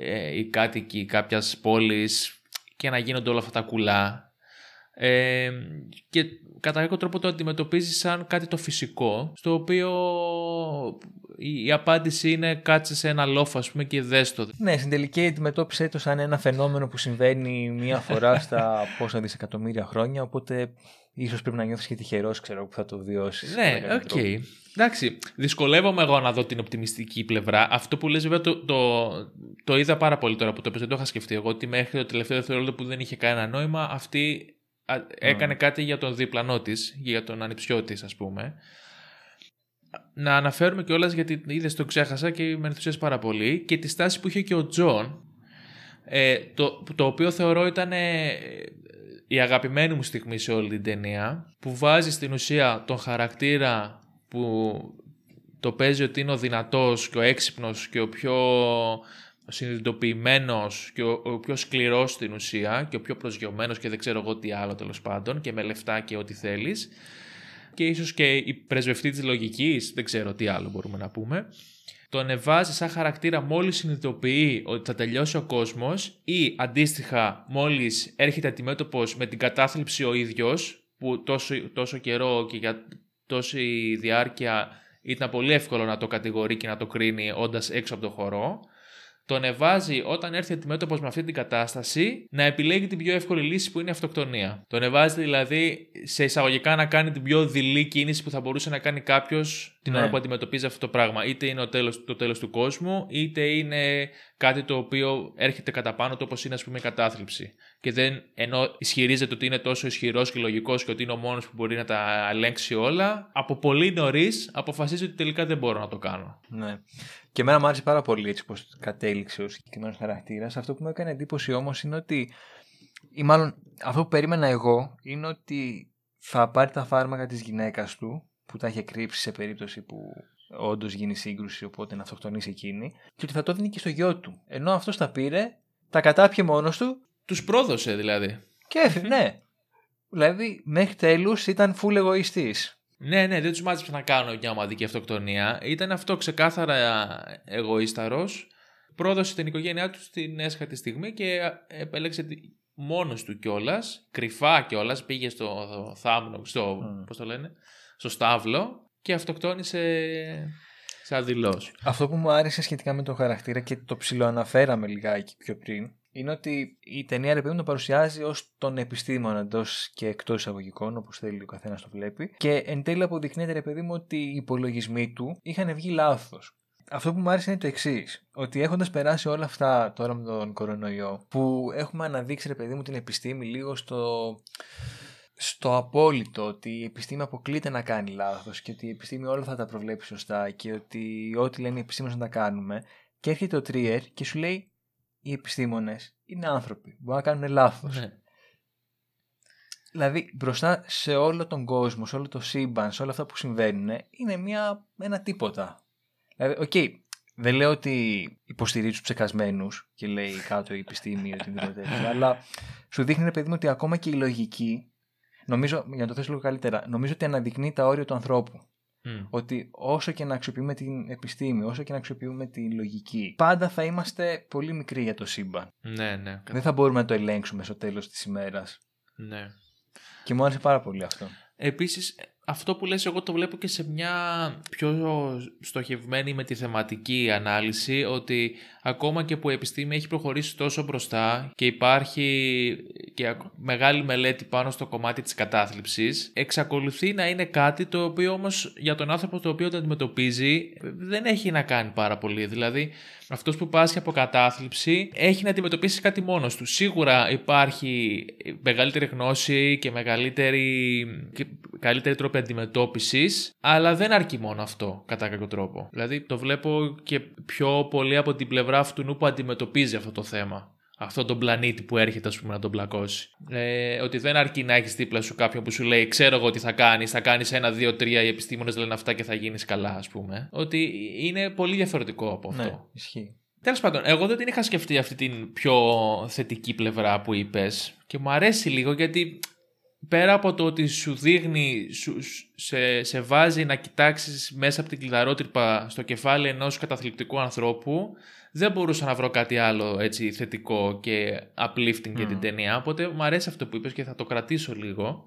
ε, οι κάτοικοι κάποιας πόλης και να γίνονται όλα αυτά τα κουλά. Ε, και κατά κάποιο τρόπο το αντιμετωπίζεις σαν κάτι το φυσικό, στο οποίο η, απάντηση είναι κάτσε σε ένα λόφο ας πούμε και δες το. Ναι, στην τελική αντιμετώπισε το σαν ένα φαινόμενο που συμβαίνει μία φορά στα πόσα δισεκατομμύρια χρόνια, οπότε ίσως πρέπει να νιώθεις και τυχερός ξέρω που θα το βιώσεις. Ναι, OK. Okay. Εντάξει, δυσκολεύομαι εγώ να δω την οπτιμιστική πλευρά. Αυτό που λες βέβαια το, το, το είδα πάρα πολύ τώρα που το έπαιζε, δεν το είχα σκεφτεί εγώ, ότι μέχρι το τελευταίο δευτερόλεπτο που δεν είχε κανένα νόημα, αυτή έκανε κάτι για τον διπλανό της, για τον ανιψιό της, ας πούμε. Να αναφέρουμε κιόλας γιατί είδες το ξέχασα και με ενθουσίασε πάρα πολύ και τη στάση που είχε και ο Τζον, ε, το, το οποίο θεωρώ ήταν ε, η αγαπημένη μου στιγμή σε όλη την ταινία, που βάζει στην ουσία τον χαρακτήρα που το παίζει ότι είναι ο δυνατός και ο έξυπνος και ο πιο συνειδητοποιημένος και ο, πιο σκληρός στην ουσία και ο πιο προσγειωμένος και δεν ξέρω εγώ τι άλλο τέλος πάντων και με λεφτά και ό,τι θέλεις. Και ίσως και η πρεσβευτή της λογικής, δεν ξέρω τι άλλο μπορούμε να πούμε, το ανεβάζει σαν χαρακτήρα μόλις συνειδητοποιεί ότι θα τελειώσει ο κόσμος ή αντίστοιχα μόλις έρχεται αντιμέτωπος με την κατάθλιψη ο ίδιος που τόσο, τόσο καιρό και για τόση διάρκεια ήταν πολύ εύκολο να το κατηγορεί και να το κρίνει όντας έξω από το χώρο το ανεβάζει όταν έρθει αντιμέτωπος με αυτή την κατάσταση να επιλέγει την πιο εύκολη λύση που είναι η αυτοκτονία. Το ανεβάζει δηλαδή σε εισαγωγικά να κάνει την πιο δειλή κίνηση που θα μπορούσε να κάνει κάποιος την ναι. ώρα που αντιμετωπίζει αυτό το πράγμα. Είτε είναι τέλος, το τέλος του κόσμου, είτε είναι κάτι το οποίο έρχεται κατά πάνω του όπως είναι ας πούμε η κατάθλιψη. Και δεν, ενώ ισχυρίζεται ότι είναι τόσο ισχυρός και λογικός και ότι είναι ο μόνος που μπορεί να τα ελέγξει όλα, από πολύ νωρίς αποφασίζει ότι τελικά δεν μπορώ να το κάνω. Ναι. Και εμένα μου άρεσε πάρα πολύ έτσι πως κατέληξε ο συγκεκριμένος χαρακτήρας. Αυτό που μου έκανε εντύπωση όμως είναι ότι, ή μάλλον αυτό που περίμενα εγώ, είναι ότι θα πάρει τα φάρμακα της γυναίκας του, που τα είχε κρύψει σε περίπτωση που όντως γίνει σύγκρουση, οπότε να αυτοκτονήσει εκείνη, και ότι θα το δίνει και στο γιο του. Ενώ αυτός τα πήρε, τα κατάπιε μόνος του. Τους πρόδωσε δηλαδή. Και έφυγε, ναι. Δηλαδή, μέχρι τέλους ήταν full εγωιστής. Ναι, ναι, δεν τους μάζεψε να κάνουν μια ομαδική αυτοκτονία. Ήταν αυτό ξεκάθαρα εγωίσταρος. Πρόδωσε την οικογένειά του στην έσχατη στιγμή και επέλεξε μόνος του κιόλας, κρυφά κιόλας, πήγε στο θάμνο, στο, mm. πώς το λένε, στο στάβλο και αυτοκτόνησε σαν δηλώ. Αυτό που μου άρεσε σχετικά με τον χαρακτήρα και το ψιλοαναφέραμε λιγάκι πιο πριν, είναι ότι η ταινία ρε παιδί το παρουσιάζει ως τον επιστήμονα εντός και εκτός εισαγωγικών, όπως θέλει ο καθένας το βλέπει. Και εν τέλει αποδεικνύεται ρε παιδί μου ότι οι υπολογισμοί του είχαν βγει λάθος αυτό που μου άρεσε είναι το εξής. Ότι έχοντας περάσει όλα αυτά τώρα με τον κορονοϊό, που έχουμε αναδείξει, ρε παιδί μου, την επιστήμη λίγο στο, στο απόλυτο, ότι η επιστήμη αποκλείται να κάνει λάθος και ότι η επιστήμη όλα θα τα προβλέπει σωστά και ότι ό,τι λένε οι επιστήμονες να τα κάνουμε. Και έρχεται ο Τρίερ και σου λέει: Οι επιστήμονες είναι άνθρωποι. Μπορεί να κάνουν λάθος. Ναι. Δηλαδή, μπροστά σε όλο τον κόσμο, σε όλο το σύμπαν, σε όλα αυτά που συμβαίνουν, είναι μια, ένα τίποτα. Δηλαδή, OK, okay, δεν λέω ότι υποστηρίζει τους ψεκασμένους και λέει κάτω η επιστήμη ή οτιδήποτε [laughs] τέτοιο, αλλά σου δείχνει, ρε παιδί μου, ότι ακόμα και η λογική, νομίζω, για να το θέσω λίγο καλύτερα, νομίζω ότι αναδεικνύει τα όρια του ανθρώπου. Ότι όσο και να αξιοποιούμε την επιστήμη, όσο και να αξιοποιούμε τη λογική, πάντα θα είμαστε πολύ μικροί για το σύμπαν. Ναι, ναι. Δεν θα μπορούμε να το ελέγξουμε στο τέλος της ημέρας. Ναι. Και μου άρεσε πάρα πολύ αυτό. Επίσης, αυτό που λες εγώ το βλέπω και σε μια πιο στοχευμένη με τη θεματική ανάλυση ότι ακόμα και που η επιστήμη έχει προχωρήσει τόσο μπροστά και υπάρχει και μεγάλη μελέτη πάνω στο κομμάτι της κατάθλιψης εξακολουθεί να είναι κάτι το οποίο όμως για τον άνθρωπο το οποίο το αντιμετωπίζει δεν έχει να κάνει πάρα πολύ. Δηλαδή αυτός που πάσχει από κατάθλιψη έχει να αντιμετωπίσει κάτι μόνος του. Σίγουρα υπάρχει μεγαλύτερη γνώση και μεγαλύτερη και καλύτερη τρόπη αντιμετώπισης, αλλά δεν αρκεί μόνο αυτό κατά κάποιο τρόπο. Δηλαδή το βλέπω και πιο πολύ από την πλευρά αυτού που αντιμετωπίζει αυτό το θέμα αυτόν τον πλανήτη που έρχεται ας πούμε, να τον πλακώσει. Ε, ότι δεν αρκεί να έχεις δίπλα σου κάποιον που σου λέει: Ξέρω εγώ τι θα κάνεις, θα κάνεις ένα, δύο, τρία. Οι επιστήμονες λένε αυτά και θα γίνεις καλά, ας πούμε. Ότι είναι πολύ διαφορετικό από αυτό. Ναι, ισχύει. Τέλος πάντων, εγώ δεν την είχα σκεφτεί αυτή την πιο θετική πλευρά που είπες και μου αρέσει λίγο γιατί πέρα από το ότι σου δείχνει, σου, σε, σε βάζει να κοιτάξεις μέσα από την κλειδαρότρυπα στο κεφάλι ενός καταθλιπτικού ανθρώπου, δεν μπορούσα να βρω κάτι άλλο έτσι θετικό και uplifting για την ταινία. Οπότε μου αρέσει αυτό που είπες και θα το κρατήσω λίγο.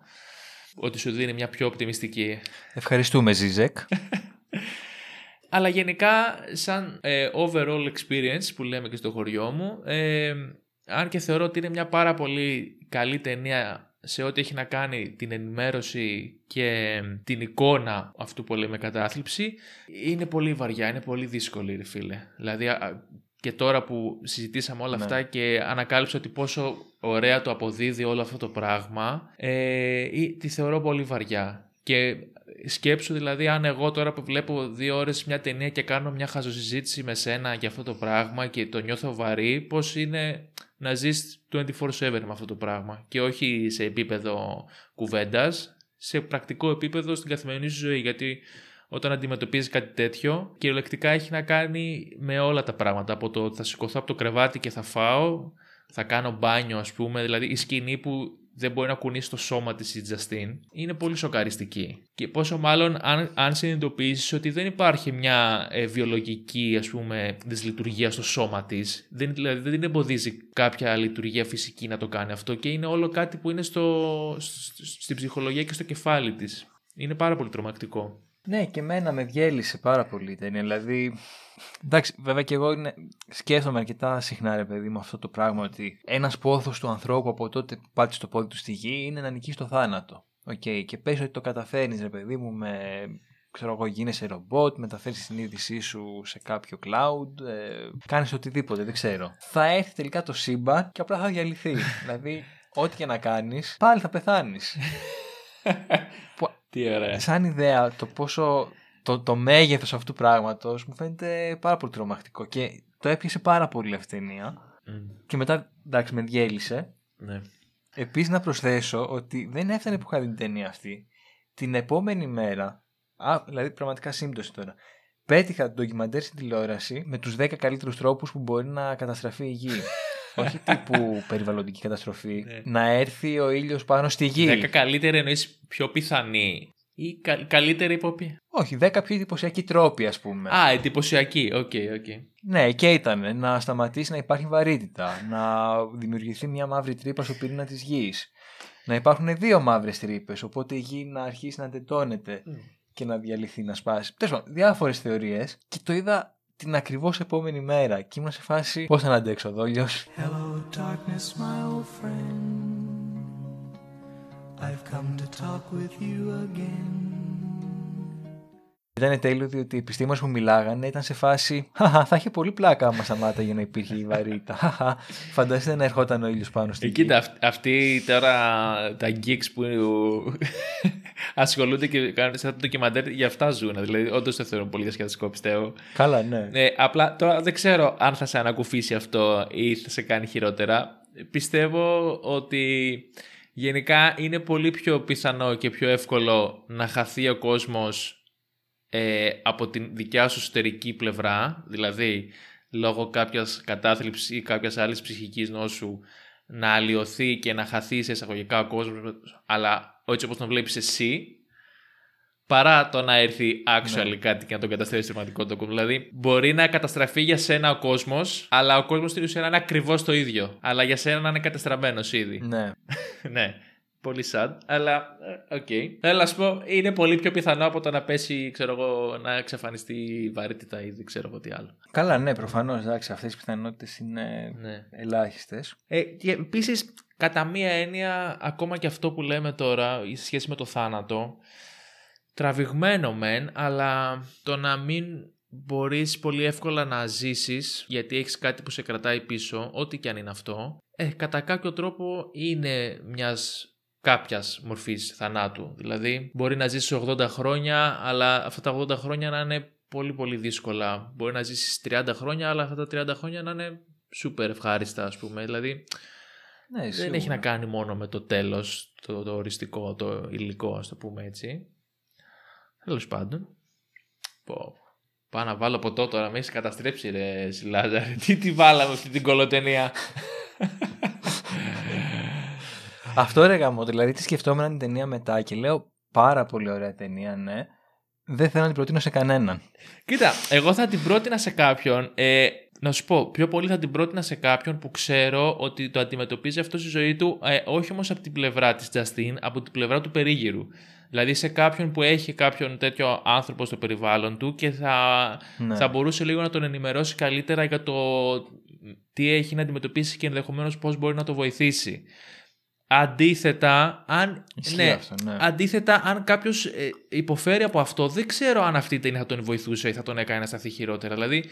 Ότι σου δίνει μια πιο οπτιμιστική. Ευχαριστούμε Ζίζεκ. [laughs] Αλλά γενικά σαν ε, overall experience που λέμε και στο χωριό μου, ε, αν και θεωρώ ότι είναι μια πάρα πολύ καλή ταινία σε ό,τι έχει να κάνει την ενημέρωση και την εικόνα αυτού που λέμε κατάθλιψη είναι πολύ βαριά, είναι πολύ δύσκολη ρε φίλε. Δηλαδή και τώρα που συζητήσαμε όλα ναι. αυτά και ανακάλυψα ότι πόσο ωραία το αποδίδει όλο αυτό το πράγμα ε, τη θεωρώ πολύ βαριά. Και σκέψου δηλαδή αν εγώ τώρα που βλέπω δύο ώρες μια ταινία και κάνω μια χαζοσυζήτηση με σένα για αυτό το πράγμα και το νιώθω βαρύ, πώς είναι να ζεις 24-7 με αυτό το πράγμα και όχι σε επίπεδο κουβέντας, σε πρακτικό επίπεδο στην καθημερινή σου ζωή. Γιατί όταν αντιμετωπίζεις κάτι τέτοιο κυριολεκτικά έχει να κάνει με όλα τα πράγματα. Από το θα σηκωθώ από το κρεβάτι και θα φάω θα κάνω μπάνιο ας πούμε. Δηλαδή η σκηνή που δεν μπορεί να κουνήσει το σώμα της η Τζαστίν είναι πολύ σοκαριστική. Και πόσο μάλλον αν, αν συνειδητοποιήσεις ότι δεν υπάρχει μια ε, βιολογική ας πούμε δυσλειτουργία στο σώμα της, δεν, δηλαδή δεν την εμποδίζει κάποια λειτουργία φυσική να το κάνει αυτό και είναι όλο κάτι που είναι στο, στην ψυχολογία και στο κεφάλι της. Είναι πάρα πολύ τρομακτικό. Ναι, και εμένα με διέλυσε πάρα πολύ η ταινία. Δηλαδή, εντάξει, βέβαια και εγώ είναι... σκέφτομαι αρκετά συχνά, ρε παιδί, με αυτό το πράγμα ότι ένας πόθος του ανθρώπου από τότε που πάτησε το πόδι του στη γη είναι να νικήσει το θάνατο. Okay. Και πες ότι το καταφέρνεις, ρε παιδί μου, με ξέρω εγώ, γίνεσαι ρομπότ, μεταφέρεις τη συνείδησή σου σε κάποιο cloud, ε, κάνεις οτιδήποτε, δεν ξέρω. Θα έρθει τελικά το σύμπαν και απλά θα διαλυθεί. [laughs] δηλαδή, ό,τι και να κάνεις, πάλι θα πεθάνεις. [laughs] Τι ωραία. Σαν ιδέα το πόσο το, το μέγεθος αυτού του πράγματος μου φαίνεται πάρα πολύ τρομακτικό και το έπιασε πάρα πολύ αυτή η ταινία και μετά εντάξει με διέλυσε. Ναι. Επίσης να προσθέσω ότι δεν έφτανε που είχα δει την ταινία αυτή. Την επόμενη μέρα, α, δηλαδή πραγματικά σύμπτωση τώρα, πέτυχα το ντοκιμαντέρ στην τηλεόραση με τους 10 καλύτερους τρόπους που μπορεί να καταστραφεί η γη. [laughs] Όχι τύπου περιβαλλοντική καταστροφή. Ναι. να έρθει ο ήλιος πάνω στη γη. Δέκα καλύτερη εννοείς πιο πιθανή. Ή κα- καλύτερη υποπή. Όχι, 10 πιο εντυπωσιακοί τρόποι ας πούμε. Α, εντυπωσιακή. OK, OK. Ναι, και ήταν να σταματήσει να υπάρχει βαρύτητα, να δημιουργηθεί μια μαύρη τρύπα στο πυρήνα της γης, να υπάρχουν δύο μαύρες τρύπες, οπότε η γη να αρχίσει να τετώνεται και να διαλυθεί, να σπάσει. Τέλος πάντων, διάφορες θεωρίες και το είδα την ακριβώς επόμενη μέρα και ήμουν σε φάση πώς θα να αντέξω δόλιος. Hello, darkness, my old friend. I've come to talk with you again. Ήταν τέλειο διότι οι επιστήμονες που μιλάγανε ήταν σε φάση «Χαχα, θα είχε πολύ πλάκα άμα σταμάταγε να υπήρχε η βαρύτητα. Χαχα, Φανταστείτε να ερχόταν ο ήλιος πάνω στη Ε, γη». κοίτα, αυ- αυτοί τώρα τα geeks που ασχολούνται και κάνουν σαν το ντοκιμαντέρ για αυτά ζουν. Δηλαδή, όντως το θεωρώ πολύ διασκεδαστικό, πιστεύω. Καλά, ναι. Ε, απλά τώρα δεν ξέρω αν θα σε ανακουφίσει αυτό ή θα σε κάνει χειρότερα. Πιστεύω ότι γενικά είναι πολύ πιο πιθανό και πιο εύκολο να χαθεί ο κόσμος ε, από την δικιά σου εσωτερική πλευρά, δηλαδή λόγω κάποιας κατάθλιψης ή κάποιας άλλης ψυχικής νόσου να αλλοιωθεί και να χαθεί σε εισαγωγικά ο κόσμος, αλλά έτσι όπως τον βλέπεις εσύ, παρά το να έρθει actually κάτι και να τον καταστρέψει στην πραγματικότητα. ο κόσμος. Δηλαδή, μπορεί να καταστραφεί για σένα ο κόσμος, αλλά ο κόσμος στην ουσία να είναι ακριβώς το ίδιο. Αλλά για σένα να είναι κατεστραμμένος ήδη. Ναι. [laughs] ναι. Πολύ sad, αλλά ε, οκ. Θέλω να σου πω, είναι πολύ πιο πιθανό από το να πέσει, ξέρω εγώ, να εξαφανιστεί η βαρύτητα ή δεν ξέρω εγώ τι άλλο. Καλά, ναι, προφανώς. Εντάξει, αυτές οι πιθανότητες είναι Ναι. ελάχιστες. Ε, και επίσης, κατά μία έννοια, ακόμα και αυτό που λέμε τώρα, σε σχέση με το θάνατο, τραβηγμένο μεν, αλλά το να μην μπορείς πολύ εύκολα να ζήσεις, γιατί έχεις κάτι που σε κρατάει πίσω, ό,τι και αν είναι αυτό, ε, κατά κάποιο τρόπο είναι μιας κάποιας μορφής θανάτου. Δηλαδή, μπορεί να ζήσεις 80 χρόνια, αλλά αυτά τα 80 χρόνια να είναι πολύ πολύ δύσκολα. Μπορεί να ζήσεις 30 χρόνια, αλλά αυτά τα 30 χρόνια να είναι σούπερ ευχάριστα, ας πούμε. Δηλαδή, Ναι, δεν σίγουρα. έχει να κάνει μόνο με το τέλος, το, το οριστικό, το υλικό, ας το πούμε έτσι. Τέλος πάντων. Πω. Πάω να βάλω ποτό τώρα, με έχεις καταστρέψει ρε Σιλάζα. [laughs] Τι τη βάλαμε αυτή την κολοτενία; [laughs] Αυτό ρε γαμό, δηλαδή τη σκεφτόμουν την ταινία μετά και λέω πάρα πολύ ωραία ταινία, ναι. Δεν θέλω να την προτείνω σε κανέναν. Κοίτα, εγώ θα την πρότεινα σε κάποιον. Ε, να σου πω, πιο πολύ θα την πρότεινα σε κάποιον που ξέρω ότι το αντιμετωπίζει αυτό στη ζωή του, ε, όχι όμως από την πλευρά της Justin, από την πλευρά του περίγυρου. Δηλαδή σε κάποιον που έχει κάποιον τέτοιο άνθρωπο στο περιβάλλον του και θα, Ναι. θα μπορούσε λίγο να τον ενημερώσει καλύτερα για το τι έχει να αντιμετωπίσει και ενδεχομένως πώς μπορεί να το βοηθήσει. Αντίθετα, αν, Ισχύει ναι, αυτό, ναι. αντίθετα, αν κάποιος υποφέρει από αυτό, δεν ξέρω αν αυτή η ταινία θα τον βοηθούσε ή θα τον έκανε να σταθεί χειρότερα. Δηλαδή,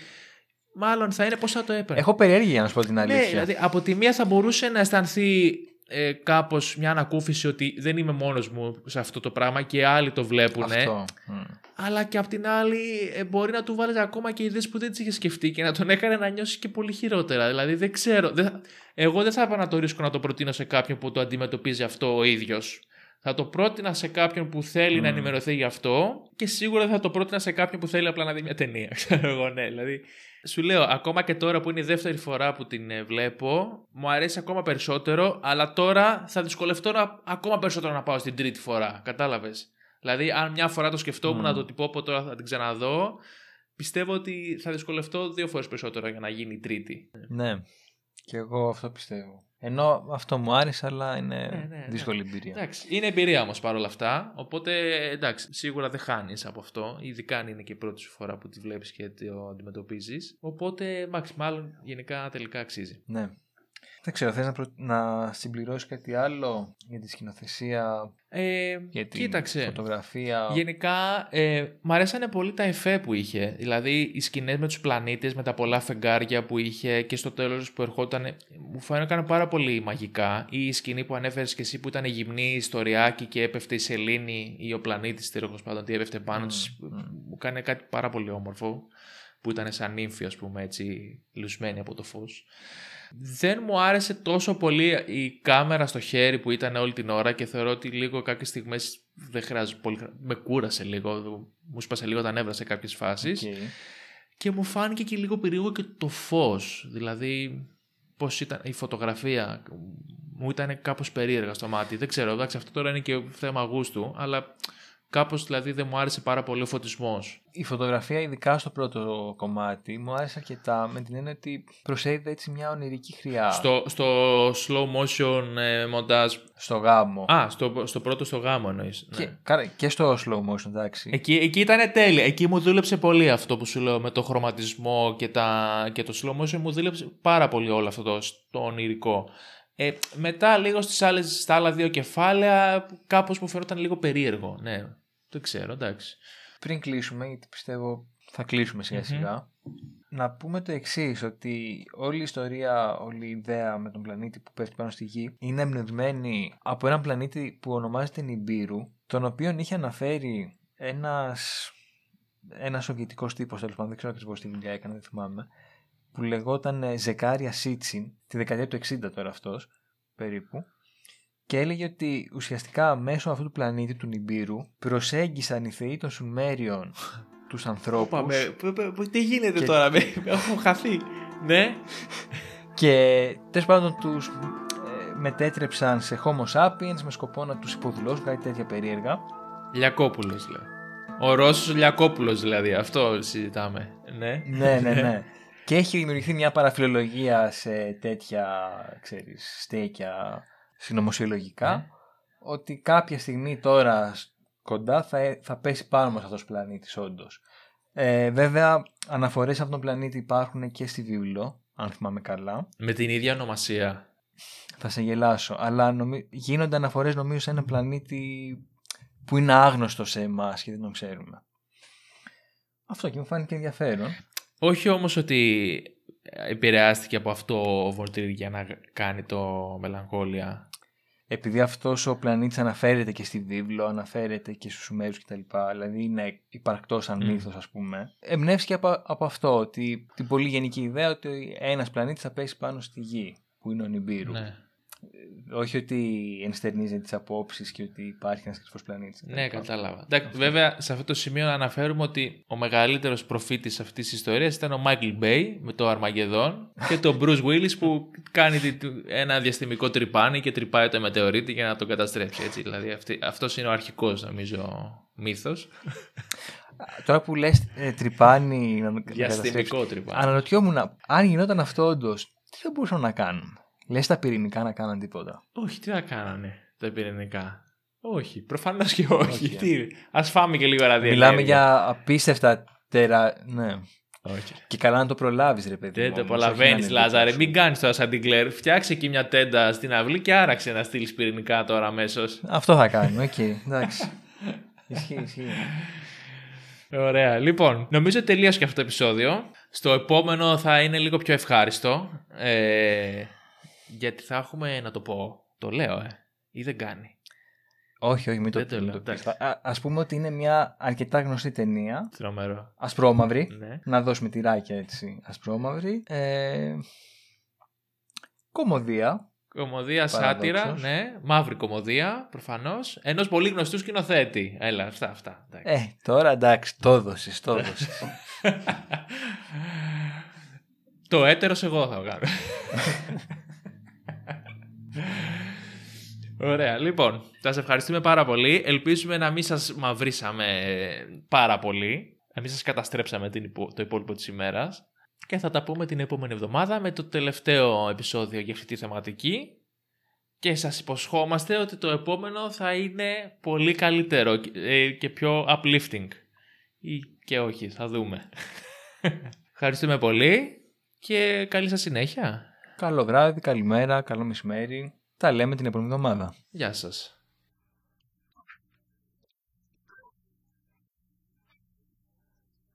μάλλον θα είναι πώς θα το έπαιρνε. Έχω περιέργεια για να σου πω την Ναι, αλήθεια. δηλαδή από τη μία θα μπορούσε να αισθανθεί ε, κάπως μια ανακούφιση ότι δεν είμαι μόνος μου σε αυτό το πράγμα και άλλοι το βλέπουν. Αυτό. Μμ. Αλλά και απ' την άλλη ε, μπορεί να του βάλεις ακόμα και ιδέες που δεν τις είχες σκεφτεί και να τον έκανε να νιώσεις και πολύ χειρότερα. Δηλαδή δεν ξέρω. Δεν θα- Εγώ δεν θα έπαιρνα το ρίσκο να το προτείνω σε κάποιον που το αντιμετωπίζει αυτό ο ίδιος. Θα το πρότεινα σε κάποιον που θέλει να ενημερωθεί γι' αυτό και σίγουρα δεν θα το πρότεινα σε κάποιον που θέλει απλά να δει μια ταινία. [laughs] Ξέρω εγώ, ναι. Δηλαδή, σου λέω, ακόμα και τώρα που είναι η δεύτερη φορά που την ε, βλέπω, μου αρέσει ακόμα περισσότερο, αλλά τώρα θα δυσκολευτώ να, ακόμα περισσότερο να πάω στην τρίτη φορά. Κατάλαβες; Δηλαδή, αν μια φορά το σκεφτόμουν να το τυπώ πω τώρα θα την ξαναδώ, πιστεύω ότι θα δυσκολευτώ δύο φορές περισσότερο για να γίνει η τρίτη. Ναι. Και εγώ αυτό πιστεύω. Ενώ αυτό μου άρεσε, αλλά είναι Ναι, ναι, ναι. δύσκολη εμπειρία. Εντάξει, είναι εμπειρία όμως παρόλα αυτά. Οπότε εντάξει, σίγουρα δεν χάνεις από αυτό. Ειδικά αν είναι και η πρώτη σου φορά που τη βλέπεις και το αντιμετωπίζεις. Οπότε, εντάξει, μάλλον γενικά τελικά αξίζει. Ναι. Δεν ξέρω, θες να, προ... να συμπληρώσεις κάτι άλλο για τη σκηνοθεσία, Ε, για την κοίταξε. φωτογραφία; Γενικά, ε, μ' αρέσανε πολύ τα εφέ που είχε. Δηλαδή, οι σκηνές με τους πλανήτες, με τα πολλά φεγγάρια που είχε και στο τέλος που ερχόταν. Μου φαίνονταν πάρα πολύ μαγικά. Ή η σκηνή που ανέφερες και εσύ που ήταν γυμνή στο ρυάκι και έπεφτε η σελήνη ή ο πλανήτης, τέλος πάντων, τι έπεφτε πάνω της. Μου κάνει κάτι πάρα πολύ όμορφο. Που ήταν σαν νύμφη, ας πούμε, έτσι, λουσμένη από το φως. Δεν μου άρεσε τόσο πολύ η κάμερα στο χέρι που ήταν όλη την ώρα και θεωρώ ότι λίγο κάποιες στιγμές δεν χρειάζεται πολύ. χρα- Με κούρασε λίγο. Μου σπάσε λίγο τα νεύρα σε κάποιες φάσεις. Οκ. Και μου φάνηκε και λίγο περίεργο και το φως. Δηλαδή, πώς ήταν η φωτογραφία. Μου ήταν κάπως περίεργα στο μάτι. Δεν ξέρω, εντάξει, αυτό τώρα είναι και θέμα γούστου, αλλά κάπως δηλαδή δεν μου άρεσε πάρα πολύ ο φωτισμός. Η φωτογραφία, ειδικά στο πρώτο κομμάτι, μου άρεσε αρκετά με την έννοια ότι προσέδιδε έτσι μια ονειρική χρειά Στο, στο slow motion ε, μοντάζ. στο γάμο. Α, στο, στο πρώτο στο γάμο εννοείς. Και, κάρα- και στο slow motion, εντάξει. Εκεί, εκεί ήταν τέλεια. Εκεί μου δούλεψε πολύ αυτό που σου λέω με το χρωματισμό και, τα, και το slow motion. Μου δούλεψε πάρα πολύ όλο αυτό το, το ονειρικό. Ε, μετά λίγο στις άλλες, στα άλλα δύο κεφάλαια κάπως μου φαινόταν λίγο περίεργο. Ναι, δεν ξέρω, εντάξει. Πριν κλείσουμε, γιατί πιστεύω θα κλείσουμε σιγά σιγά, να πούμε το εξής ότι όλη η ιστορία, όλη η ιδέα με τον πλανήτη που πέφτει πάνω στη Γη είναι εμπνευσμένη από έναν πλανήτη που ονομάζεται Νιμπύρου, τον οποίον είχε αναφέρει ένας, ένας σοβιετικός τύπος, τέλος πάντων, δεν ξέρω ακριβώς τι δουλειά έκανε, δεν θυμάμαι, που λεγόταν ε, Ζεκάρια Σίτσιν, τη δεκαετία του 60 τώρα αυτός, περίπου, και έλεγε ότι ουσιαστικά μέσω αυτού του πλανήτη του Νιμπύρου προσέγγισαν οι θεοί των Σουμέριων τους ανθρώπους Πάμε, π- π- π- τι γίνεται Και- τώρα, με, έχω χαθεί. Ναι, και τέλος πάντων τους ε, μετέτρεψαν σε Homo sapiens με σκοπό να τους υποδουλώσουν κάτι τέτοια περίεργα. Λιακόπουλος δηλαδή. Ο Ρώσος Λιακόπουλος δηλαδή, αυτό συζητάμε. Ναι. ναι, ναι, ναι. [laughs] Και έχει δημιουργηθεί μια παραφιλολογία σε τέτοια, ξέρεις, στέκια συνωμοσιολογικά Ναι. ότι κάποια στιγμή τώρα σ- κοντά θα, ε- θα πέσει πάνω μας αυτός ο πλανήτης όντως. Ε, βέβαια, αναφορές σε αυτόν τον πλανήτη υπάρχουν και στη βίβλο, αν θυμάμαι καλά. Με την ίδια ονομασία. Θα σε γελάσω. Αλλά νομι... γίνονται αναφορές νομίζω σε έναν πλανήτη που είναι άγνωστος σε εμάς και δεν τον ξέρουμε. Αυτό και μου φάνηκε ενδιαφέρον. Όχι όμως ότι επηρεάστηκε από αυτό ο Βολτήρ για να κάνει το μελαγχόλια. Επειδή αυτός ο πλανήτης αναφέρεται και στη βίβλο, αναφέρεται και στους Σουμέρους κτλ. Δηλαδή είναι υπαρκτός σαν Μμ. μύθος ας πούμε. Εμπνεύστηκε από, από αυτό, ότι την πολύ γενική ιδέα ότι ένας πλανήτης θα πέσει πάνω στη γη, που είναι ο Νιμπύρου. Ναι. Όχι ότι ενστερνίζει τις απόψεις και ότι υπάρχει ένας κρυφός πλανήτης. Ναι, κατάλαβα. Εντάξει, βέβαια, σε αυτό το σημείο να αναφέρουμε ότι ο μεγαλύτερος προφήτης αυτής της ιστορίας ήταν ο Μάικλ Μπέι με το Αρμαγεδόν και το Bruce Willis που κάνει τη- του- ένα διαστημικό τρυπάνι και τρυπάει το μετεωρίτη για να τον καταστρέψει. Έτσι. Δηλαδή, αυτός είναι ο αρχικός, νομίζω, μύθος. Τώρα που λες ε, τρυπάνι να, να καταστρέψεις, Διαστημικό τρυπάνι. Αναρωτιόμουν, αν γινόταν αυτό όντως, τι θα μπορούσαν να κάνουν; Λες τα πυρηνικά να κάνουν τίποτα. Όχι, τι θα κάνανε τα πυρηνικά. Όχι, προφανώς και όχι. Όχι, ε. Τι, ας φάμε και λίγο ραδιενέργεια. Μιλάμε για απίστευτα τερα... Ναι. Όχι. Και καλά να το προλάβεις ρε παιδί. Δεν το μου, όμως, όχι να απολαβαίνει, είναι Λάζαρε. δικό σου. Μην κάνεις τώρα σαν την Κλέρ. Φτιάξε εκεί μια τέντα στην αυλή και άραξε να στείλεις πυρηνικά τώρα αμέσως. Αυτό θα κάνουμε, οκ. εντάξει. [laughs] ισχύει, ισχύει. Ωραία. Λοιπόν, νομίζω τελείωσε και αυτό το επεισόδιο. Στο επόμενο θα είναι λίγο πιο ευχάριστο. Ε, γιατί θα έχουμε, να το πω, το λέω, ε. Ή δεν κάνει. όχι, όχι, μην το, Δεν το μην λέω, το πεις. εντάξει. Α, ας πούμε ότι είναι μια αρκετά γνωστή ταινία. Τρομερό. Ασπρόμαυρη. Ναι. Να δώσουμε τυράκια έτσι. Ασπρόμαυρη. Ε, κομμωδία. Κομμωδία Παραδόξως. σάτυρα, ναι. Μαύρη κομμωδία, προφανώς. Ενό πολύ γνωστού σκηνοθέτη. Έλα, αυτά, αυτά. εντάξει. Ε, τώρα εντάξει, το έδωσες, το έδωσες. [laughs] Το έτερος εγώ θα κάνω. [laughs] Ωραία, λοιπόν, σας ευχαριστούμε πάρα πολύ. Ελπίζουμε να μην σας μαυρίσαμε πάρα πολύ. Να μην σας καταστρέψαμε την υπο- το υπόλοιπο της ημέρας. Και θα τα πούμε την επόμενη εβδομάδα με το τελευταίο επεισόδιο για αυτή τη θεματική. Και σας υποσχόμαστε ότι το επόμενο θα είναι πολύ καλύτερο και- ε, και πιο uplifting. Ή και όχι, θα δούμε. [laughs] Ευχαριστούμε πολύ και καλή σας συνέχεια. Καλό βράδυ, καλημέρα, καλό μεσημέρι. Τα λέμε την επόμενη εβδομάδα. Γεια σας.